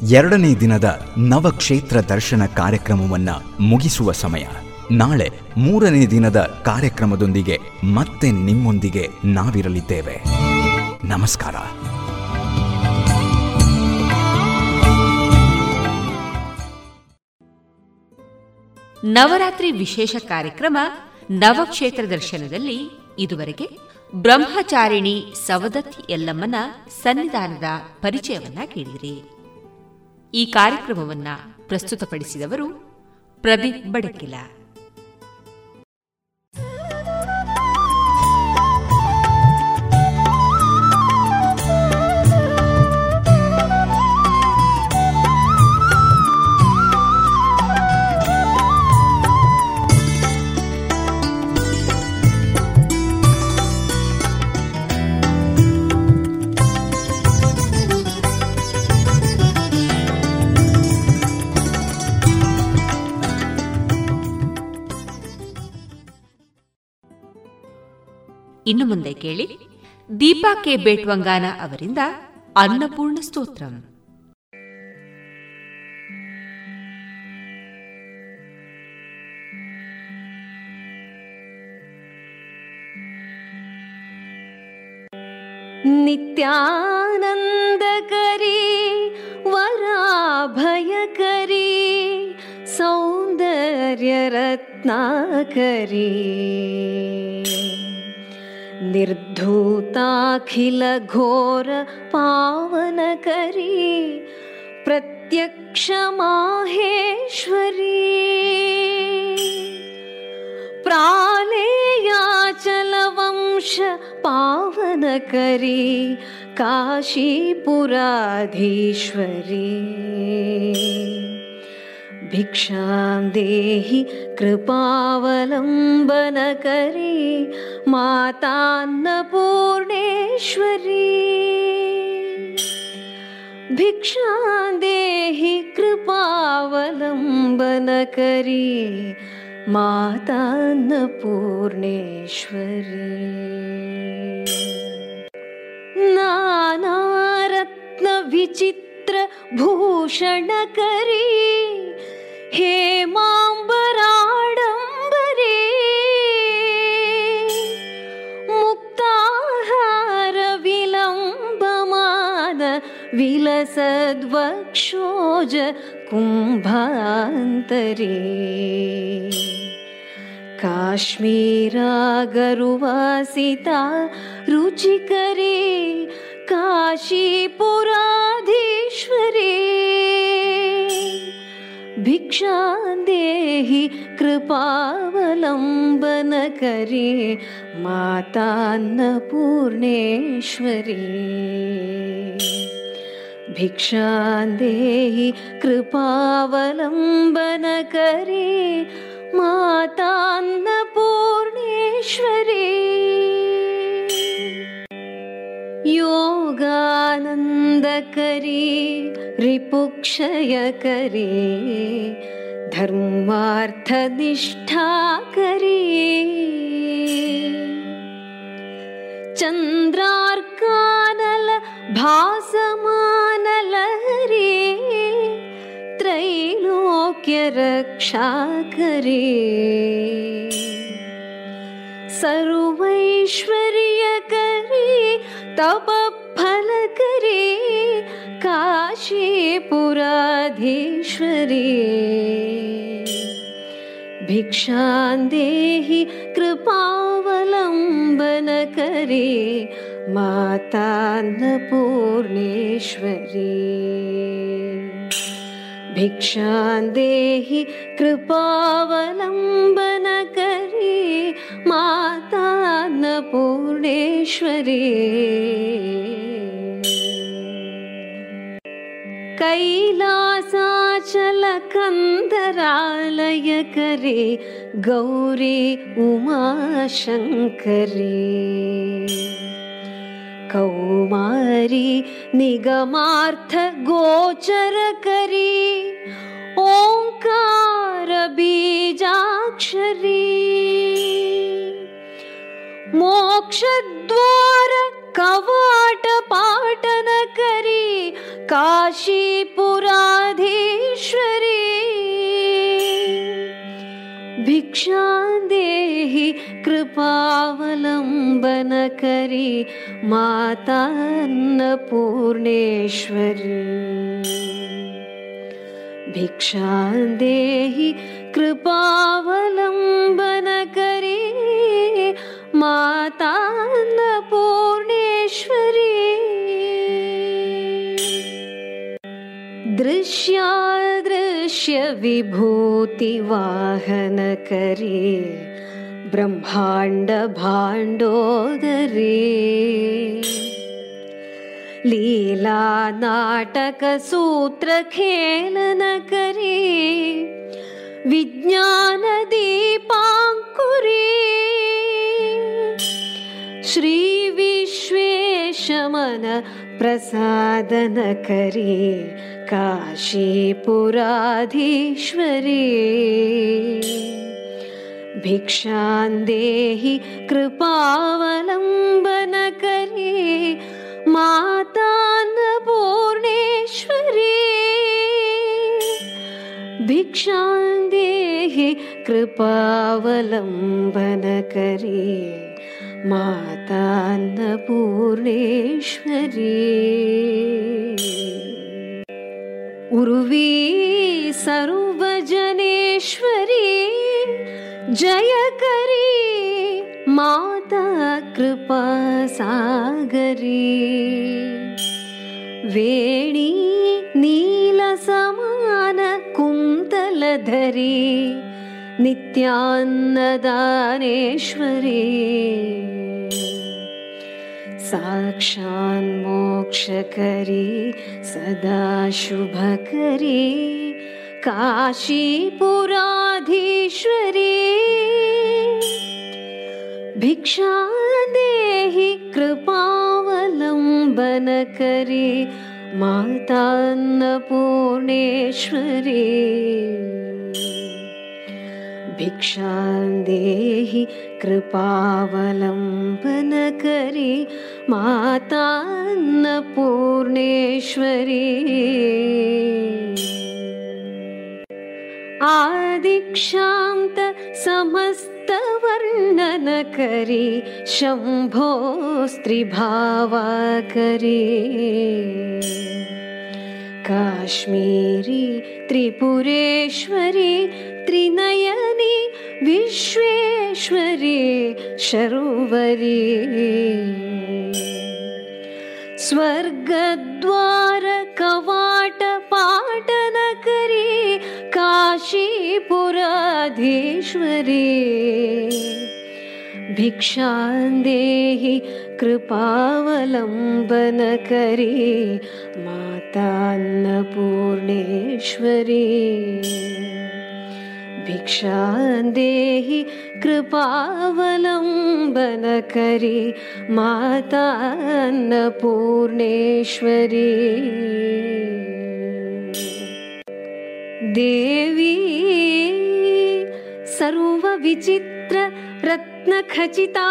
ಎರಡನೇ ದಿನದ ನವಕ್ಷೇತ್ರ ದರ್ಶನ ಕಾರ್ಯಕ್ರಮವನ್ನು ಮುಗಿಸುವ ಸಮಯ. ನಾಳೆ ಮೂರನೇ ದಿನದ ಕಾರ್ಯಕ್ರಮದೊಂದಿಗೆ ಮತ್ತೆ ನಿಮ್ಮೊಂದಿಗೆ ನಾವಿರಲಿದ್ದೇವೆ. ನಮಸ್ಕಾರ. ನವರಾತ್ರಿ ವಿಶೇಷ ಕಾರ್ಯಕ್ರಮ ನವಕ್ಷೇತ್ರ ದರ್ಶನದಲ್ಲಿ ಇದುವರೆಗೆ ಬ್ರಹ್ಮಚಾರಿಣಿ ಸವದತ್ತಿ ಎಲ್ಲಮ್ಮನ ಸನ್ನಿಧಾನದ ಪರಿಚಯವನ್ನ ಕೇಳಿದಿರಿ. ಈ ಕಾರ್ಯಕ್ರಮವನ್ನ ಪ್ರಸ್ತುತಪಡಿಸಿದವರು ಪ್ರದೀಪ್ ಬಡಕಿಲ. ಇನ್ನು ಮುಂದೆ ಕೇಳಿ ದೀಪಾ ಕೆ ಬೇಟ್ವಂಗಾನ ಅವರಿಂದ ಅನ್ನಪೂರ್ಣ ಸ್ತೋತ್ರಂ नित्यानन्दकरी वराभयकरी सौन्दर्यरत्नाकरी निर्धूताखिलघोर पावनकरी प्रत्यक्षमाहेश्वरी। प्रालेयाचलवंश पावनकरी काशीपुराधीश्वरी भिक्षां देहि कृपावलम्बनकरी मातान्नपूर्णेश्वरी। भिक्षां देहि कृपावलम्बनकरी मातान्नपूर्णेश्वरी। नानारत्नविचित्रभूषणकरी हेमाम्बराडम्बरे मुक्ताहारविलम्बमान विलसद्वक्षोज कुम्भान्तरे काश्मीरागरुवासिता रुचिकरे काशीपुराधीश्वरे भिक्षा देहि कृपावलं बनकरी मातान्नपूर्णेश्वरि। भिक्षान् देहि कृपावलम्बनकरी मातान्नपूर्णेश्वरि। योगानन्दकरी रिपुक्षयकरी धर्मार्थनिष्ठाकरी। चन्द्रार्कानल भासमानलहरी त्रैलोक्यरक्षाकरी सर्वैश्वर्यकरी तपफलकरी काशीपुराधीश्वरी। भिक्षां देहि कृपावलम्बनकरी मातान्नपूर्णेश्वरी भिक्षां देहि कृपावलम्बनकरि माता न पूर्णेश्वरी कैलासाचलकन्दरालयकरे गौरी उमाशङ्करी। कौमारी निगमार्थ गोचर ओङ्कार बीजाक्षरी मोक्षद्वार कवाटपाटनकरी काशीपुराधीश्वरी भिक्षा देहि कृपावलं बनकरी माता भिक्षा देहि कृपावलम्बनकरि मातान्नपूर्णेश्वरी। दृश्यादृश्यविभूतिवाहनकरे ब्रह्माण्डभाण्डोदरे। लीलानाटकसूत्रखेलनकरे विज्ञानदीपाङ्कुरे। श्रीविश्वेशमन प्रसादनकरि काशीपुराधीश्वरी भिक्षान्देहि कृपावलम्बनकरी। भिक्षां देहि कृपावलम्बनकरी। मातान्नपूर्णेश्वरी। उर्वी सर्वजनेश्वरी जयकरी माता कृपासागरी वेणी नीलसमान कुन्तलधरी नित्यान्नदानेश्वरी साक्षान्मोक्षकरी सदाशुभकरी काशीपुराधीश्वरी। भिक्षा देहि कृपावलम्बनकरी माल्तान्नपूर्णेश्वरी भिक्षां देहि कृपावलम्ब मातान्नपूर्णेश्वरी। आदिक्षान्त समस्तवर्णनकरि शम्भोस्त्रिभावाकरि। काश्मीरी त्रिपुरेश्वरी त्रिनयनी विश्वेश्वरी शर्वरी स्वर्गद्वार कवाट पाटनकरी काशीपुराधीश्वरी भिक्षान्देहि कृपावलं बी मातान्नपूर्णेश्वरि। भिक्षान्देहि कृपावलं बनकरि मातान्नपूर्णेश्वरि। देवी सर्वविचित्र रत्नखचिता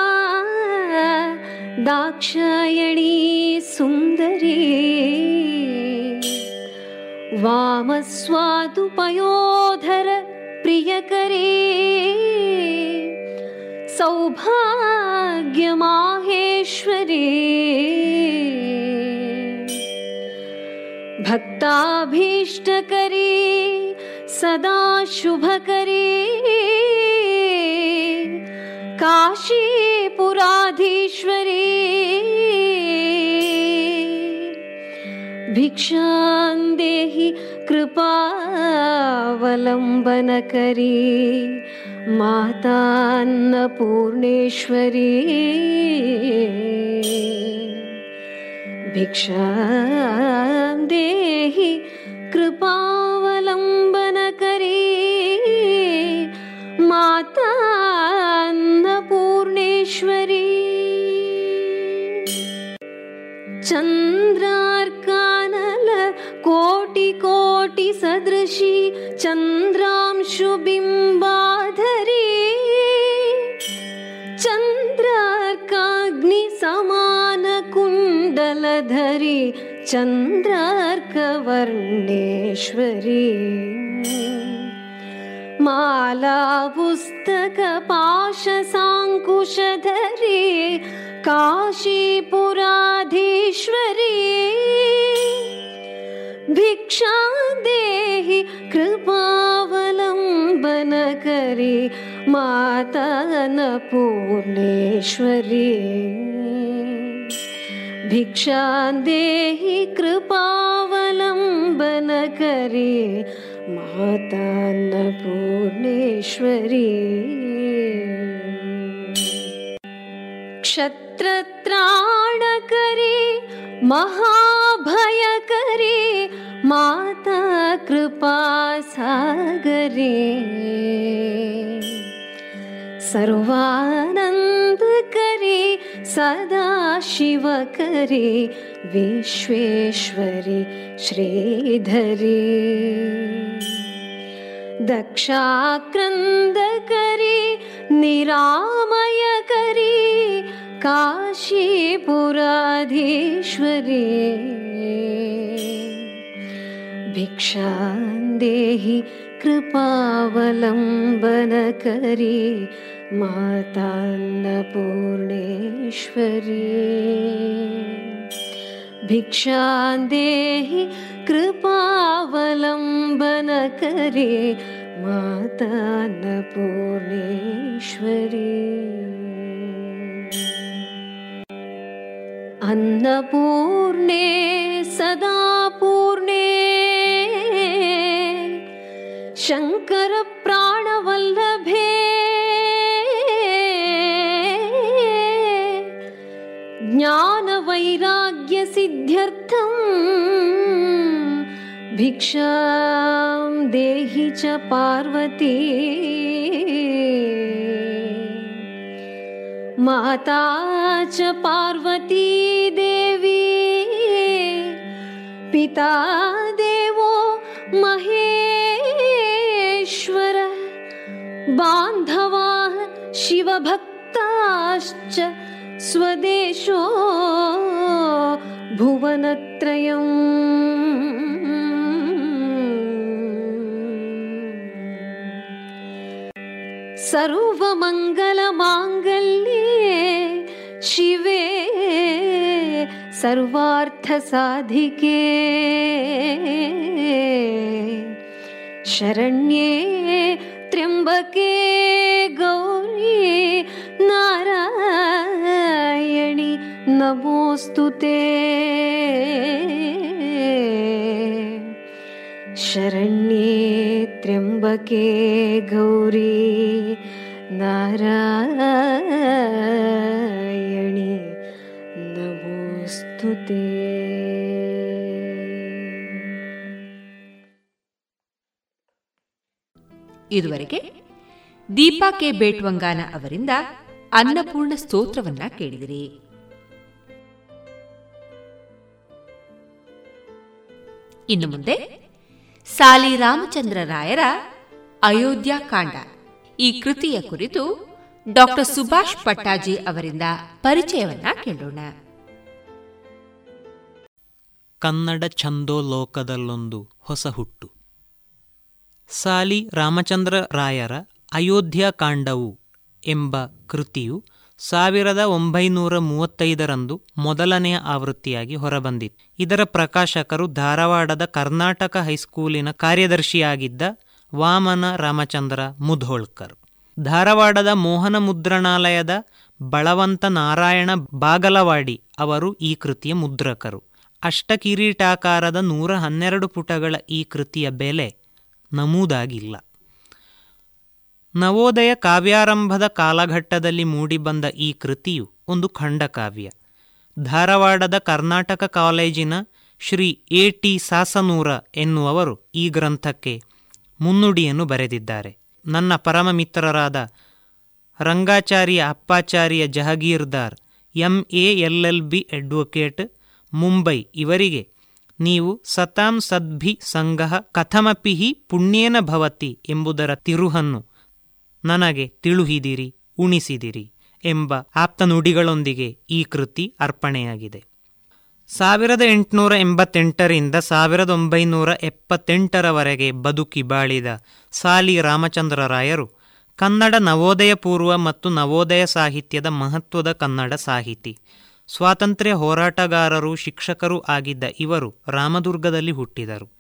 दाक्षायणी सुन्दरी। वामस्वादुपयोधर प्रियकरे सौभाग्यमाहेश्वरी भक्ताभीष्टकरी सदा शुभकरी काशीपुराधीश्वरी भिक्षां देहि कृपावलम्बन करी मातान्नपूर्णेश्वरी। भिक्षां देहि कृपावलम्बनकरी माता न पूर्णेश्वरी चन्द्रार्कानल कोटि कोटि धरि चन्द्रार्कवर्णेश्वरी। माला पुस्तकपाशसाङ्कुशधरी काशीपुराधीश्वरी। भिक्षा देहि कृपावलम्बनकरी माता न पूर्णेश्वरी भिक्षा देहि कृपावलम्बन करी मातान्नपूर्णेश्वरी। क्षत्रत्राणकरी महाभयकरी माता कृपा सर्वानन्दकरी सदाशिवकरी विश्वेश्वरि श्रीधरि। दक्षाक्रन्दकरी निरामय करी काशीपुराधीश्वरी। भिक्षा देहि मातान्नपूर्णेश्वरी। भिक्षां देहि कृपावलम्बन करी मातान्नपूर्णेश्वरी। अन्नपूर्णे सदा पूर्णे शङ्करप्राणवल्लभे ज्ञानवैराग्यसिद्ध्यर्थम् भिक्षां देहि च पार्वती। माता च पार्वती देवी पिता देवो महेश्वर। बान्धवाः शिवभक्ताश्च स्वदेशो भुवनत्रयम्। सर्वमङ्गलमाङ्गल्ये शिवे सर्वार्थसाधिके। शरण्ये त्र्यम्बके गौरी नारायणि नमोऽस्तु ಶರಣ್ಯೇ ತ್ರ್ಯಂಬಕೆ ಗೌರಿ ನಾರಾಯಣಿ नारायणि ಇದುವರೆಗೆ ದೀಪಾ ಕೆ. ಬೇಟ್ವಂಗಾನ ಅವರಿಂದ ಅನ್ನಪೂರ್ಣ ಸ್ತೋತ್ರವನ್ನ ಕೇಳಿದಿರಿ. ಇನ್ನು ಮುಂದೆ ಸಾಲಿ ರಾಮಚಂದ್ರ ರಾಯರ ಅಯೋಧ್ಯ ಕಾಂಡ. ಈ ಕೃತಿಯ ಕುರಿತು ಡಾಕ್ಟರ್ ಸುಭಾಷ್ ಪಟ್ಟಾಜಿ ಅವರಿಂದ ಪರಿಚಯವನ್ನ ಕೇಳೋಣ. ಕನ್ನಡ ಛಂದೋಲೋಕದಲ್ಲೊಂದು ಹೊಸ ಹುಟ್ಟು. ಸಾಲಿ ರಾಮಚಂದ್ರ ರಾಯರ ಅಯೋಧ್ಯ ಕಾಂಡವು ಎಂಬ ಕೃತಿಯು ಸಾವಿರದ ಒಂಬೈನೂರ ಮೂವತ್ತೈದರಂದು ಮೊದಲನೆಯ ಆವೃತ್ತಿಯಾಗಿ ಹೊರಬಂದಿತ್ತು. ಇದರ ಪ್ರಕಾಶಕರು ಧಾರವಾಡದ ಕರ್ನಾಟಕ ಹೈಸ್ಕೂಲಿನ ಕಾರ್ಯದರ್ಶಿಯಾಗಿದ್ದ ವಾಮನ ರಾಮಚಂದ್ರ ಮುಧೋಳ್ಕರ್. ಧಾರವಾಡದ ಮೋಹನ ಮುದ್ರಣಾಲಯದ ಬಳವಂತ ನಾರಾಯಣ ಬಾಗಲವಾಡಿ ಅವರು ಈ ಕೃತಿಯ ಮುದ್ರಕರು. ಅಷ್ಟಕಿರೀಟಾಕಾರದ ನೂರ ಹನ್ನೆರಡು ಪುಟಗಳ ಈ ಕೃತಿಯ ಬೆಲೆ ನಮೂದಾಗಿಲ್ಲ. ನವೋದಯ ಕಾವ್ಯಾರಂಭದ ಕಾಲಘಟ್ಟದಲ್ಲಿ ಮೂಡಿಬಂದ ಈ ಕೃತಿಯು ಒಂದು ಖಂಡಕಾವ್ಯ. ಧಾರವಾಡದ ಕರ್ನಾಟಕ ಕಾಲೇಜಿನ ಶ್ರೀ ಎ ಟಿ ಸಾಸನೂರ ಎನ್ನುವರು ಈ ಗ್ರಂಥಕ್ಕೆ ಮುನ್ನುಡಿಯನ್ನು ಬರೆದಿದ್ದಾರೆ. ನನ್ನ ಪರಮ ಮಿತ್ರರಾದ Rangacharya Appacharya Jahagirdar, M A L L B advocate, Mumbai ಇವರಿಗೆ ನೀವು ಸತಾಂ ಸದ್ಭಿ ಸಂಗಹ ಕಥಮಪಿ ಹಿ ಪುಣ್ಯೇನ ಭವತಿ ಎಂಬುದರ ತಿರುಹನ್ನು ನನಗೆ ತಿಳುಹಿದಿರಿ, ಉಣಿಸಿದಿರಿ ಎಂಬ ಆಪ್ತ ನುಡಿಗಳೊಂದಿಗೆ ಈ ಕೃತಿ ಅರ್ಪಣೆಯಾಗಿದೆ. ಸಾವಿರದ ಎಂಟುನೂರ ಎಂಬತ್ತೆಂಟರಿಂದ ಸಾವಿರದ ಒಂಬೈನೂರ ಎಪ್ಪತ್ತೆಂಟರವರೆಗೆ ಬದುಕಿ ಬಾಳಿದ ಸಾಲಿ ರಾಮಚಂದ್ರ ರಾಯರು ಕನ್ನಡ ನವೋದಯ ಪೂರ್ವ ಮತ್ತು ನವೋದಯ ಸಾಹಿತ್ಯದ ಮಹತ್ವದ ಕನ್ನಡ ಸಾಹಿತಿ. ಸ್ವಾತಂತ್ರ್ಯ ಹೋರಾಟಗಾರರು, ಶಿಕ್ಷಕರು ಆಗಿದ್ದ ಇವರು ರಾಮದುರ್ಗದಲ್ಲಿ ಹುಟ್ಟಿದರು.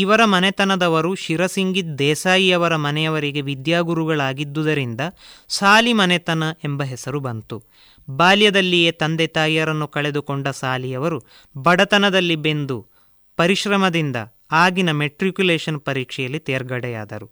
ಇವರ ಮನೆತನದವರು ಶಿರಸಿಂಗಿ ದೇಸಾಯಿಯವರ ಮನೆಯವರಿಗೆ ವಿದ್ಯಾಗುರುಗಳಾಗಿದ್ದುದರಿಂದ ಸಾಲಿ ಮನೆತನ ಎಂಬ ಹೆಸರು ಬಂತು. ಬಾಲ್ಯದಲ್ಲಿಯೇ ತಂದೆ ತಾಯಿಯರನ್ನು ಕಳೆದುಕೊಂಡ ಸಾಲಿಯವರು ಬಡತನದಲ್ಲಿ ಬೆಂದು ಪರಿಶ್ರಮದಿಂದ ಆಗಿನ ಮೆಟ್ರಿಕ್ಯುಲೇಷನ್ ಪರೀಕ್ಷೆಯಲ್ಲಿ ತೇರ್ಗಡೆಯಾದರು.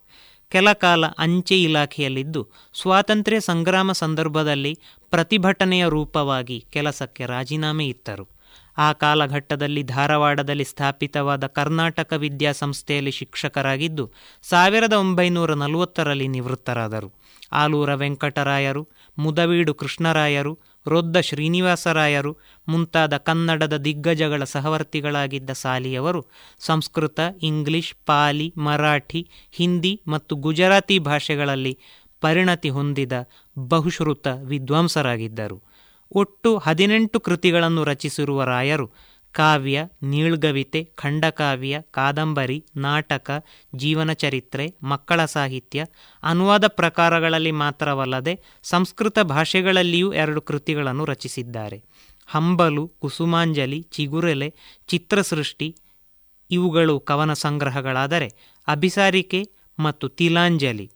ಕೆಲ ಕಾಲ ಅಂಚೆ ಇಲಾಖೆಯಲ್ಲಿದ್ದು ಸ್ವಾತಂತ್ರ್ಯ ಸಂಗ್ರಾಮ ಸಂದರ್ಭದಲ್ಲಿ ಪ್ರತಿಭಟನೆಯ ರೂಪವಾಗಿ ಕೆಲಸಕ್ಕೆ ರಾಜೀನಾಮೆ ಇತ್ತರು. ಆ ಕಾಲಘಟ್ಟದಲ್ಲಿ ಧಾರವಾಡದಲ್ಲಿ ಸ್ಥಾಪಿತವಾದ ಕರ್ನಾಟಕ ವಿದ್ಯಾಸಂಸ್ಥೆಯಲ್ಲಿ ಶಿಕ್ಷಕರಾಗಿದ್ದು, ಸಾವಿರದ ಒಂಬೈನೂರ ನಲವತ್ತರಲ್ಲಿ ನಿವೃತ್ತರಾದರು. ಆಲೂರ ವೆಂಕಟರಾಯರು, ಮುದವೀಡು ಕೃಷ್ಣರಾಯರು ರೊದ್ದ ಶ್ರೀನಿವಾಸರಾಯರು, ಮುಂತಾದ ಕನ್ನಡದ ದಿಗ್ಗಜಗಳ ಸಹವರ್ತಿಗಳಾಗಿದ್ದ ಸಾಲಿಯವರು ಸಂಸ್ಕೃತ, ಇಂಗ್ಲಿಷ್, ಪಾಲಿ, ಮರಾಠಿ, ಹಿಂದಿ ಮತ್ತು ಗುಜರಾತಿ ಭಾಷೆಗಳಲ್ಲಿ ಪರಿಣತಿ ಹೊಂದಿದ ಬಹುಶ್ರುತ ವಿದ್ವಾಂಸರಾಗಿದ್ದರು. ಒಟ್ಟು ಹದಿನೆಂಟು ಕೃತಿಗಳನ್ನು ರಚಿಸಿರುವ ರಾಯರು ಕಾವ್ಯ, ನೀಳ್ಗವಿತೆ, ಖಂಡಕಾವ್ಯ, ಕಾದಂಬರಿ, ನಾಟಕ, ಜೀವನ ಚರಿತ್ರೆ, ಮಕ್ಕಳ ಸಾಹಿತ್ಯ, ಅನುವಾದ ಪ್ರಕಾರಗಳಲ್ಲಿ ಮಾತ್ರವಲ್ಲದೆ ಸಂಸ್ಕೃತ ಭಾಷೆಗಳಲ್ಲಿಯೂ ಎರಡು ಕೃತಿಗಳನ್ನು ರಚಿಸಿದ್ದಾರೆ. ಹಂಬಲು, ಕುಸುಮಾಂಜಲಿ, ಚಿಗುರೆಲೆ, ಚಿತ್ರಸೃಷ್ಟಿ ಇವುಗಳು ಕವನ ಸಂಗ್ರಹಗಳಾದರೆ ಅಭಿಸಾರಿಕೆ ಮತ್ತು ತಿಲಾಂಜಲಿ,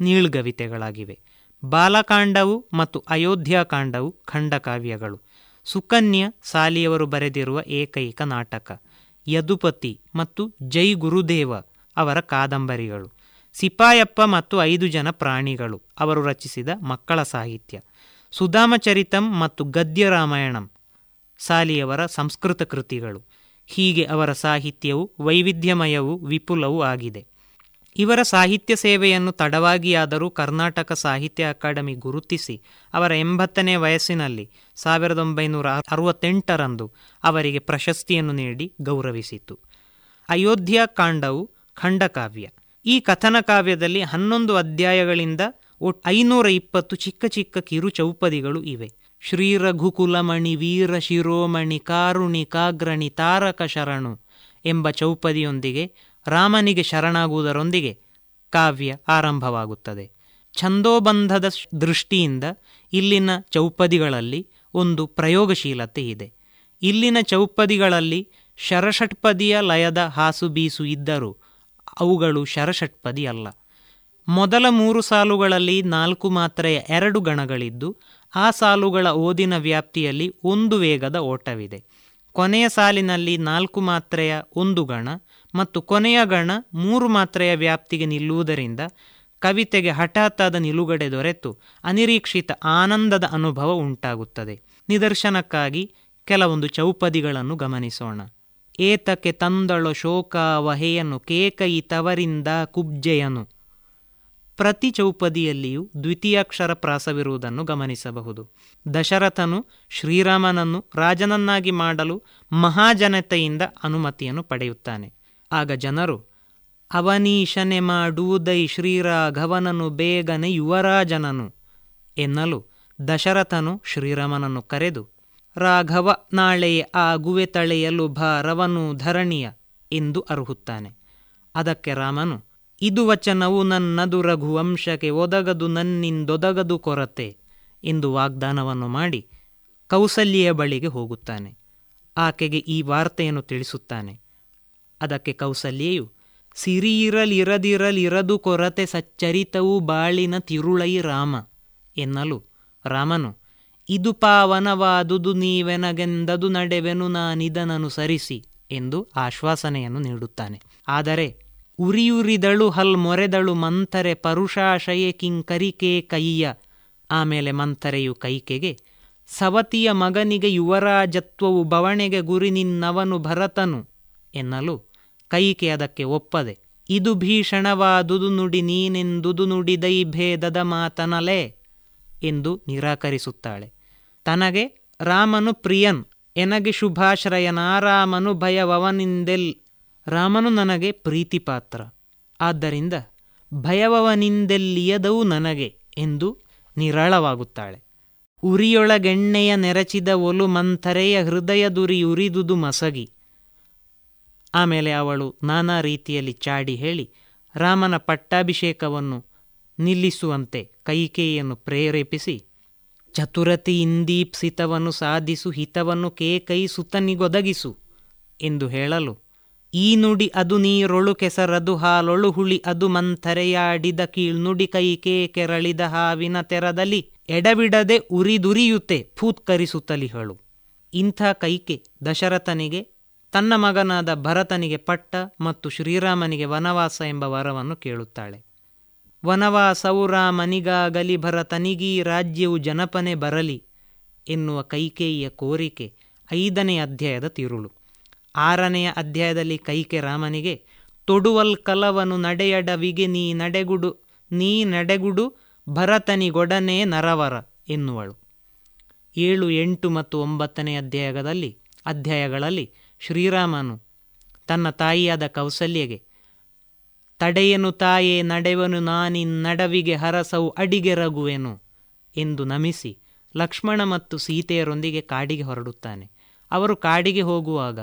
ನೀಳ್ಗವಿತೆಗಳಾಗಿವೆ. ಬಾಲಕಾಂಡವು ಮತ್ತು ಅಯೋಧ್ಯಾಕಾಂಡವು ಖಂಡಕಾವ್ಯಗಳು ಸುಕನ್ಯ ಸಾಲಿಯವರು ಬರೆದಿರುವ ಏಕೈಕ ನಾಟಕ. ಯದುಪತಿ ಮತ್ತು ಜೈ ಗುರುದೇವ ಅವರ ಕಾದಂಬರಿಗಳು. ಸಿಪಾಯಪ್ಪ ಮತ್ತು ಐದು ಜನ ಪ್ರಾಣಿಗಳು ಅವರು ರಚಿಸಿದ ಮಕ್ಕಳ ಸಾಹಿತ್ಯ. ಸುಧಾಮಚರಿತಂ ಮತ್ತು ಗದ್ಯ ರಾಮಾಯಣಂ ಸಾಲಿಯವರ ಸಂಸ್ಕೃತ ಕೃತಿಗಳು. ಹೀಗೆ ಅವರ ಸಾಹಿತ್ಯವು ವೈವಿಧ್ಯಮಯವೂ ವಿಪುಲವೂ ಆಗಿದೆ. ಇವರ ಸಾಹಿತ್ಯ ಸೇವೆಯನ್ನು ತಡವಾಗಿಯಾದರೂ ಕರ್ನಾಟಕ ಸಾಹಿತ್ಯ ಅಕಾಡೆಮಿ ಗುರುತಿಸಿ ಅವರ ಎಂಬತ್ತನೇ ವಯಸ್ಸಿನಲ್ಲಿ ಸಾವಿರದ ಒಂಬೈನೂರ ಅರವತ್ತೆಂಟರಂದು ಅವರಿಗೆ ಪ್ರಶಸ್ತಿಯನ್ನು ನೀಡಿ ಗೌರವಿಸಿತು. ಅಯೋಧ್ಯ ಕಾಂಡವು ಖಂಡಕಾವ್ಯ. ಈ ಕಥನ ಕಾವ್ಯದಲ್ಲಿ ಹನ್ನೊಂದು ಅಧ್ಯಾಯಗಳಿಂದ ಒಟ್ಟು ಐನೂರ ಇಪ್ಪತ್ತು ಚಿಕ್ಕ ಚಿಕ್ಕ ಕಿರು ಚೌಪದಿಗಳು ಇವೆ. ಶ್ರೀ ರಘುಕುಲಮಣಿ ವೀರ ಶಿರೋಮಣಿ ಕಾರುಣಿ ಕಾಗ್ರಣಿ ತಾರಕ ಶರಣು ಎಂಬ ಚೌಪದಿಯೊಂದಿಗೆ ರಾಮನಿಗೆ ಶರಣಾಗುವುದರೊಂದಿಗೆ ಕಾವ್ಯ ಆರಂಭವಾಗುತ್ತದೆ. ಛಂದೋಬಂಧದ ದೃಷ್ಟಿಯಿಂದ ಇಲ್ಲಿನ ಚೌಪದಿಗಳಲ್ಲಿ ಒಂದು ಪ್ರಯೋಗಶೀಲತೆ ಇದೆ. ಇಲ್ಲಿನ ಚೌಪದಿಗಳಲ್ಲಿ ಶರಷಟ್ಪದಿಯ ಲಯದ ಹಾಸು ಬೀಸು ಇದ್ದರೂ ಅವುಗಳು ಶರಷಟ್ಪದಿ ಅಲ್ಲ. ಮೊದಲ ಮೂರು ಸಾಲುಗಳಲ್ಲಿ ನಾಲ್ಕು ಮಾತ್ರೆಯ ಎರಡು ಗಣಗಳಿದ್ದು, ಆ ಸಾಲುಗಳ ಓದಿನ ವ್ಯಾಪ್ತಿಯಲ್ಲಿ ಒಂದು ವೇಗದ ಓಟವಿದೆ. ಕೊನೆಯ ಸಾಲಿನಲ್ಲಿ ನಾಲ್ಕು ಮಾತ್ರೆಯ ಒಂದು ಗಣ ಮತ್ತು ಕೊನೆಯ ಗಣ ಮೂರು ಮಾತ್ರೆಯ ವ್ಯಾಪ್ತಿಗೆ ನಿಲ್ಲುವುದರಿಂದ ಕವಿತೆಗೆ ಹಠಾತ್ತಾದ ನಿಲುಗಡೆ ದೊರೆತು ಅನಿರೀಕ್ಷಿತ ಆನಂದದ ಅನುಭವ ಉಂಟಾಗುತ್ತದೆ. ನಿದರ್ಶನಕ್ಕಾಗಿ ಕೆಲವೊಂದು ಚೌಪದಿಗಳನ್ನು ಗಮನಿಸೋಣ. ಏತಕ್ಕೆ ತಂದಳು ಶೋಕ ವಹೆಯನ್ನು ಕೇಕೈ ತವರಿಂದ ಕುಬ್ಜೆಯನು. ಪ್ರತಿ ಚೌಪದಿಯಲ್ಲಿಯೂ ದ್ವಿತೀಯಾಕ್ಷರ ಪ್ರಾಸವಿರುವುದನ್ನು ಗಮನಿಸಬಹುದು. ದಶರಥನು ಶ್ರೀರಾಮನನ್ನು ರಾಜನನ್ನಾಗಿ ಮಾಡಲು ಮಹಾಜನತೆಯಿಂದ ಅನುಮತಿಯನ್ನು ಪಡೆಯುತ್ತಾನೆ. ಆಗ ಜನರು, ಅವನೀಶನೆ ಮಾಡುವುದೈ ಶ್ರೀರಾಘವನನು ಬೇಗನೆ ಯುವರಾಜನನು ಎನ್ನಲು ದಶರಥನು ಶ್ರೀರಾಮನನ್ನು ಕರೆದು, ರಾಘವ ನಾಳೆಯೇ ಗುವೆ ತಳೆಯಲು ಭಾರವನು ಧರಣಿಯ ಎಂದು ಅರ್ಹುತ್ತಾನೆ. ಅದಕ್ಕೆ ರಾಮನು, ಇದು ವಚನವು ನನ್ನದು ರಘುವಂಶಕ್ಕೆ ಒದಗದು, ನನ್ನಿಂದೊದಗದು ಕೊರತೆ ಎಂದು ವಾಗ್ದಾನವನ್ನು ಮಾಡಿ ಕೌಸಲ್ಯ ಬಳಿಗೆ ಹೋಗುತ್ತಾನೆ. ಆಕೆಗೆ ಈ ವಾರ್ತೆಯನ್ನು ತಿಳಿಸುತ್ತಾನೆ. ಅದಕ್ಕೆ ಕೌಸಲ್ಯೆಯು, ಸಿರಿಯಿರಲಿರದಿರಲಿರದು ಕೊರತೆ ಸಚ್ಚರಿತವು ಬಾಳಿನ ತಿರುಳೈ ರಾಮ ಎನ್ನಲು, ರಾಮನು, ಇದು ಪಾವನವಾದುದು ನೀವೆನಗೆಂದದು ನಡೆವೆನು ನಾನಿದನನುಸರಿಸಿ ಎಂದು ಆಶ್ವಾಸನೆಯನ್ನು ನೀಡುತ್ತಾನೆ. ಆದರೆ, ಉರಿಯುರಿದಳು ಹಲ್ ಮೊರೆದಳು ಮಂಥರೆ ಪರುಷಾಶಯೇ ಕಿಂಕರಿಕೆ ಕೈಯ. ಆಮೇಲೆ ಮಂಥರೆಯು ಕೈಕೆಗೆ, ಸವತಿಯ ಮಗನಿಗೆ ಯುವರಾಜತ್ವವು ಬವಣೆಗೆ ಗುರಿ ನಿನ್ನವನು ಭರತನು ಎನ್ನಲು ಕೈಕೆ ಅದಕ್ಕೆ ಒಪ್ಪದೆ, ಇದು ಭೀಷಣವಾದುದು ನುಡಿ ನೀನೆಂದುದು ನುಡಿದೈ ಭೇದದ ಮಾತನಲೆ ಎಂದು ನಿರಾಕರಿಸುತ್ತಾಳೆ. ತನಗೆ, ರಾಮನು ಪ್ರಿಯನ್, ಎನಗೆ ಶುಭಾಶ್ರಯನಾರಾಮನು ಭಯವವನಿಂದೆಲ್, ರಾಮನು ನನಗೆ ಪ್ರೀತಿಪಾತ್ರ. ಆದ್ದರಿಂದ ಭಯವವನಿಂದೆಲ್ಲಿಯದವು ನನಗೆ ಎಂದು ನಿರಾಳವಾಗುತ್ತಾಳೆ. ಉರಿಯೊಳಗೆಣ್ಣೆಯ ನೆರಚಿದ ಒಲು ಮಂಥರೆಯ ಹೃದಯ ದುರಿ ಉರಿದುದು ಮಸಗಿ. ಆಮೇಲೆ ಅವಳು ನಾನಾ ರೀತಿಯಲ್ಲಿ ಚಾಡಿ ಹೇಳಿ, ರಾಮನ ಪಟ್ಟಾಭಿಷೇಕವನ್ನು ನಿಲ್ಲಿಸುವಂತೆ ಕೈಕೇಯಿಯನ್ನು ಪ್ರೇರೇಪಿಸಿ, ಚತುರತಿ ಇಂದೀಪ್ಸಿತವನ್ನು ಸಾಧಿಸು, ಹಿತವನ್ನು ಕೇಕೈ ಸುತನಿಗೊದಗಿಸು ಎಂದು ಹೇಳಲು, ಈ ನುಡಿ ಅದು ನೀರೊಳು ಕೆಸರದು ಹಾಲೊಳು ಹುಳಿ ಅದು ಮಂಥರೆಯಾಡಿದ ಕೀಳ್ನುಡಿ ಕೈಕೇ ಕೆರಳಿದ ಹಾವಿನ ತೆರದಲ್ಲಿ ಎಡಬಿಡದೆ ಉರಿದುರಿಯುತ್ತೆ, ಫೂತ್ಕರಿಸುತ್ತಲಿಹಳು. ಇಂಥ ಕೈಕೆ ದಶರಥನಿಗೆ ತನ್ನ ಮಗನಾದ ಭರತನಿಗೆ ಪಟ್ಟ ಮತ್ತು ಶ್ರೀರಾಮನಿಗೆ ವನವಾಸ ಎಂಬ ವರವನ್ನು ಕೇಳುತ್ತಾಳೆ. ವನವಾಸವು ರಾಮನಿಗಾಗಲಿ ಭರತನಿಗೀ ರಾಜ್ಯವು ಜನಪನೆ ಬರಲಿ ಎನ್ನುವ ಕೈಕೇಯಿಯ ಕೋರಿಕೆ ಐದನೇ ಅಧ್ಯಾಯದ ತಿರುಳು. ಆರನೆಯ ಅಧ್ಯಾಯದಲ್ಲಿ ಕೈಕೆ ರಾಮನಿಗೆ, ತೊಡುವಲ್ ಕಲವನು ನಡೆಯಡವಿಗೆ ನೀ ನಡೆಗುಡು ನೀ ನಡೆಗುಡು ಭರತನಿಗೊಡನೆ ನರವರ ಎನ್ನುವಳು. ಏಳು ಎಂಟು ಮತ್ತು ಒಂಬತ್ತನೇ ಅಧ್ಯಾಯದಲ್ಲಿ, ಅಧ್ಯಾಯಗಳಲ್ಲಿ ಶ್ರೀರಾಮನು ತನ್ನ ತಾಯಿಯಾದ ಕೌಸಲ್ಯಗೆ, ತಡೆಯನು ತಾಯೇ, ನಡೆವನು ನಾನಿನ್ನಡವಿಗೆ ಹರಸವು ಅಡಿಗೆ ರಗುವೆನು ಎಂದು ನಮಿಸಿ ಲಕ್ಷ್ಮಣ ಮತ್ತು ಸೀತೆಯರೊಂದಿಗೆ ಕಾಡಿಗೆ ಹೊರಡುತ್ತಾನೆ. ಅವರು ಕಾಡಿಗೆ ಹೋಗುವಾಗ,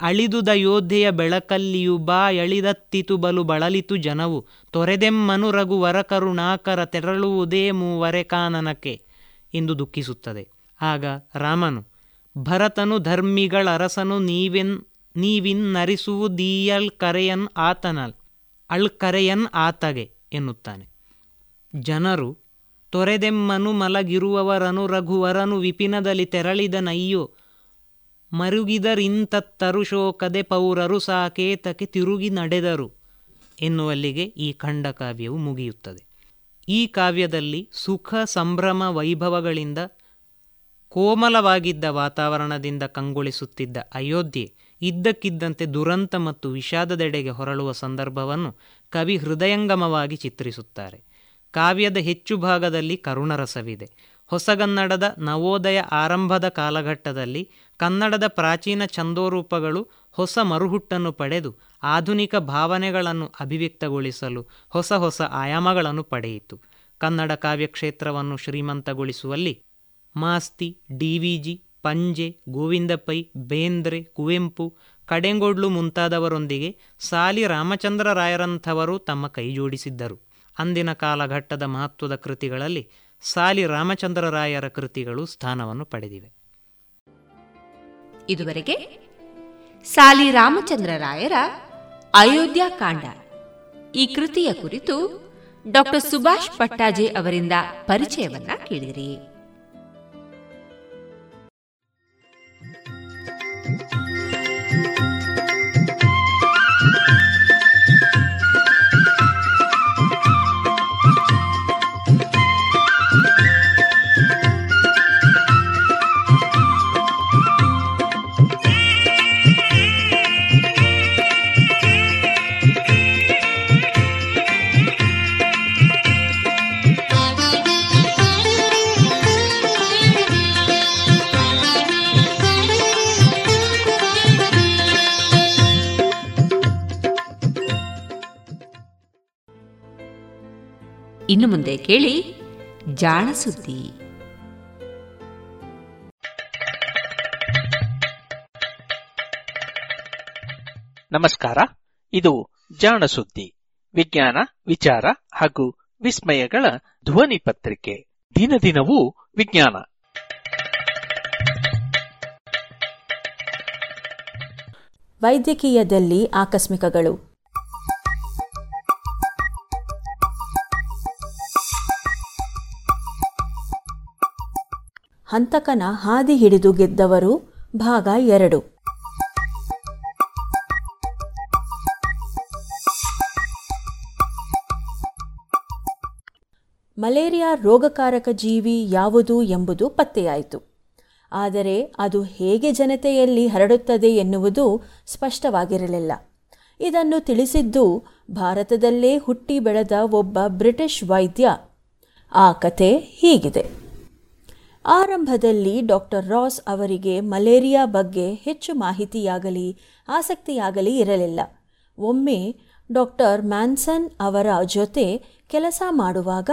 ಅಳಿದುದ ಯೋಧೆಯ ಬೆಳಕಲ್ಲಿಯು ಬಾ, ಎಳಿದತ್ತಿತು ಬಲು ಬಳಲಿತು ಜನವು, ತೊರೆದೆಮ್ಮನು ರಘು ವರಕರು ಕರುಣಾಕರ ತೆರಳುವುದೇ ಮೂವರೆ ಕಾನನಕ್ಕೆ ಎಂದು ದುಃಖಿಸುತ್ತದೆ. ಆಗ ರಾಮನು ಭರತನು ಧರ್ಮಿಗಳರಸನು ನೀವೆನ್ ನೀವಿನ್ನರಿಸುವುದೀಯಲ್ ಕರೆಯನ್ ಆತನಲ್, ಅಳ್ ಕರೆಯನ್ ಆತಗೆ ಎನ್ನುತ್ತಾನೆ. ಜನರು ತೊರೆದೆಮ್ಮನು ಮಲಗಿರುವವರನು ರಘುವರನು ವಿಪಿನದಲ್ಲಿ ತೆರಳಿದನಯ್ಯೋ ಮರುಗಿದರಿಂತತ್ತರು ಶೋಕದೆ ಪೌರರು ಸಾಕೇತಕ್ಕೆ ತಿರುಗಿ ನಡೆದರು ಎನ್ನುವಲ್ಲಿಗೆ ಈ ಖಂಡಕಾವ್ಯವು ಮುಗಿಯುತ್ತದೆ. ಈ ಕಾವ್ಯದಲ್ಲಿ ಸುಖ, ಸಂಭ್ರಮ, ವೈಭವಗಳಿಂದ ಕೋಮಲವಾಗಿದ್ದ ವಾತಾವರಣದಿಂದ ಕಂಗೊಳಿಸುತ್ತಿದ್ದ ಅಯೋಧ್ಯೆ ಇದ್ದಕ್ಕಿದ್ದಂತೆ ದುರಂತ ಮತ್ತು ವಿಷಾದದೆಡೆಗೆ ಹೊರಳುವ ಸಂದರ್ಭವನ್ನು ಕವಿ ಹೃದಯಂಗಮವಾಗಿ ಚಿತ್ರಿಸುತ್ತಾರೆ. ಕಾವ್ಯದ ಹೆಚ್ಚು ಭಾಗದಲ್ಲಿ ಕರುಣರಸವಿದೆ. ಹೊಸಗನ್ನಡದ ನವೋದಯ ಆರಂಭದ ಕಾಲಘಟ್ಟದಲ್ಲಿ ಕನ್ನಡದ ಪ್ರಾಚೀನ ಛಂದೋರೂಪಗಳು ಹೊಸ ಮರುಹುಟ್ಟನ್ನು ಪಡೆದು ಆಧುನಿಕ ಭಾವನೆಗಳನ್ನು ಅಭಿವ್ಯಕ್ತಗೊಳಿಸಲು ಹೊಸ ಹೊಸ ಆಯಾಮಗಳನ್ನು ಪಡೆಯಿತು. ಕನ್ನಡ ಕಾವ್ಯಕ್ಷೇತ್ರವನ್ನು ಶ್ರೀಮಂತಗೊಳಿಸುವಲ್ಲಿ ಮಾಸ್ತಿ ಡಿವಿಜಿ ಪಂಜೆ ಗೋವಿಂದ ಬೇಂದ್ರೆ, ಕುವೆಂಪು, ಕಡೆಂಗೊಡ್ಲು ಮುಂತಾದವರೊಂದಿಗೆ ಸಾಲಿ ರಾಮಚಂದ್ರ ರಾಯರಂಥವರು ತಮ್ಮ ಕೈಜೋಡಿಸಿದ್ದರು ಅಂದಿನ ಕಾಲಘಟ್ಟದ ಮಹತ್ವದ ಕೃತಿಗಳಲ್ಲಿ ಸಾಲಿ ರಾಮಚಂದ್ರ ರಾಯರ ಕೃತಿಗಳು ಸ್ಥಾನವನ್ನು ಪಡೆದಿವೆ. ಇದುವರೆಗೆ ಸಾಲಿ ರಾಮಚಂದ್ರ ರಾಯರ ಅಯೋಧ್ಯ ಕಾಂಡ. ಈ ಕೃತಿಯ ಕುರಿತು ಡಾಕ್ಟರ್ ಸುಭಾಷ್ ಪಟ್ಟಾಜೆ ಅವರಿಂದ ಪರಿಚಯವನ್ನ うん？ಮುಂದೆ ಕೇಳಿ ಜಾಣ ಸುದ್ದಿ. ನಮಸ್ಕಾರ ಇದು ಜಾಣ ಸುದ್ದಿ. ವಿಜ್ಞಾನ ವಿಚಾರ ಹಾಗೂ ವಿಸ್ಮಯಗಳ ಧ್ವನಿ ಪತ್ರಿಕೆ. ದಿನ ದಿನವೂ ವಿಜ್ಞಾನ. ವೈದ್ಯಕೀಯದಲ್ಲಿ ಆಕಸ್ಮಿಕಗಳು. ಹಂತಕನ ಹಾದಿ ಹಿಡಿದು ಗೆದ್ದವರು ಭಾಗ ಎರಡು. ಮಲೇರಿಯಾ ರೋಗಕಾರಕ ಜೀವಿ ಯಾವುದು ಎಂಬುದು ಪತ್ತೆಯಾಯಿತು. ಆದರೆ ಅದು ಹೇಗೆ ಜನತೆಯಲ್ಲಿ ಹರಡುತ್ತದೆ ಎನ್ನುವುದು ಸ್ಪಷ್ಟವಾಗಿರಲಿಲ್ಲ. ಇದನ್ನು ತಿಳಿಸಿದ್ದು ಭಾರತದಲ್ಲೇ ಹುಟ್ಟಿ ಬೆಳೆದ ಒಬ್ಬ ಬ್ರಿಟಿಷ್ ವೈದ್ಯ. ಆ ಕತೆ ಹೀಗಿದೆ. ಆರಂಭದಲ್ಲಿ ಡಾಕ್ಟರ್ ರಾಸ್ ಅವರಿಗೆ ಮಲೇರಿಯಾ ಬಗ್ಗೆ ಹೆಚ್ಚು ಮಾಹಿತಿಯಾಗಲಿ, ಆಸಕ್ತಿಯಾಗಲಿ ಇರಲಿಲ್ಲ. ಒಮ್ಮೆ ಡಾಕ್ಟರ್ ಮ್ಯಾನ್ಸನ್ ಅವರ ಜೊತೆ ಕೆಲಸ ಮಾಡುವಾಗ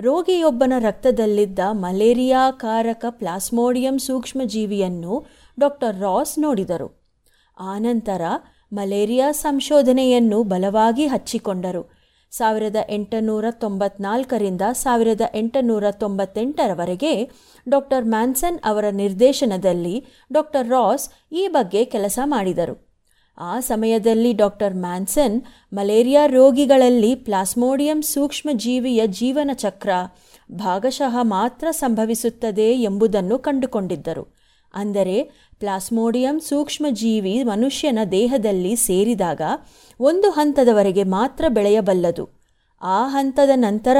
ರೋಗಿಯೊಬ್ಬನ ರಕ್ತದಲ್ಲಿದ್ದ ಮಲೇರಿಯಾ ಕಾರಕ ಪ್ಲಾಸ್ಮೋಡಿಯಂ ಸೂಕ್ಷ್ಮಜೀವಿಯನ್ನು ಡಾಕ್ಟರ್ ರಾಸ್ ನೋಡಿದರು. ಆನಂತರ ಮಲೇರಿಯಾ ಸಂಶೋಧನೆಯನ್ನು ಬಲವಾಗಿ ಹಚ್ಚಿಕೊಂಡರು. ಸಾವಿರದ ಎಂಟುನೂರ ತೊಂಬತ್ನಾಲ್ಕರಿಂದ ಸಾವಿರದ ಎಂಟುನೂರ ತೊಂಬತ್ತೆಂಟರವರೆಗೆ ಡಾಕ್ಟರ್ ಮ್ಯಾನ್ಸನ್ ಅವರ ನಿರ್ದೇಶನದಲ್ಲಿ ಡಾಕ್ಟರ್ ರಾಸ್ ಈ ಬಗ್ಗೆ ಕೆಲಸ ಮಾಡಿದರು. ಆ ಸಮಯದಲ್ಲಿ ಡಾಕ್ಟರ್ ಮ್ಯಾನ್ಸನ್ ಮಲೇರಿಯಾ ರೋಗಿಗಳಲ್ಲಿ ಪ್ಲಾಸ್ಮೋಡಿಯಂ ಸೂಕ್ಷ್ಮಜೀವಿಯ ಜೀವನ ಚಕ್ರ ಭಾಗಶಃ ಮಾತ್ರ ಸಂಭವಿಸುತ್ತದೆ ಎಂಬುದನ್ನು ಕಂಡುಕೊಂಡಿದ್ದರು. ಅಂದರೆ ಪ್ಲಾಸ್ಮೋಡಿಯಂ ಸೂಕ್ಷ್ಮಜೀವಿ ಮನುಷ್ಯನ ದೇಹದಲ್ಲಿ ಸೇರಿದಾಗ ಒಂದು ಹಂತದವರೆಗೆ ಮಾತ್ರ ಬೆಳೆಯಬಲ್ಲದು. ಆ ಹಂತದ ನಂತರ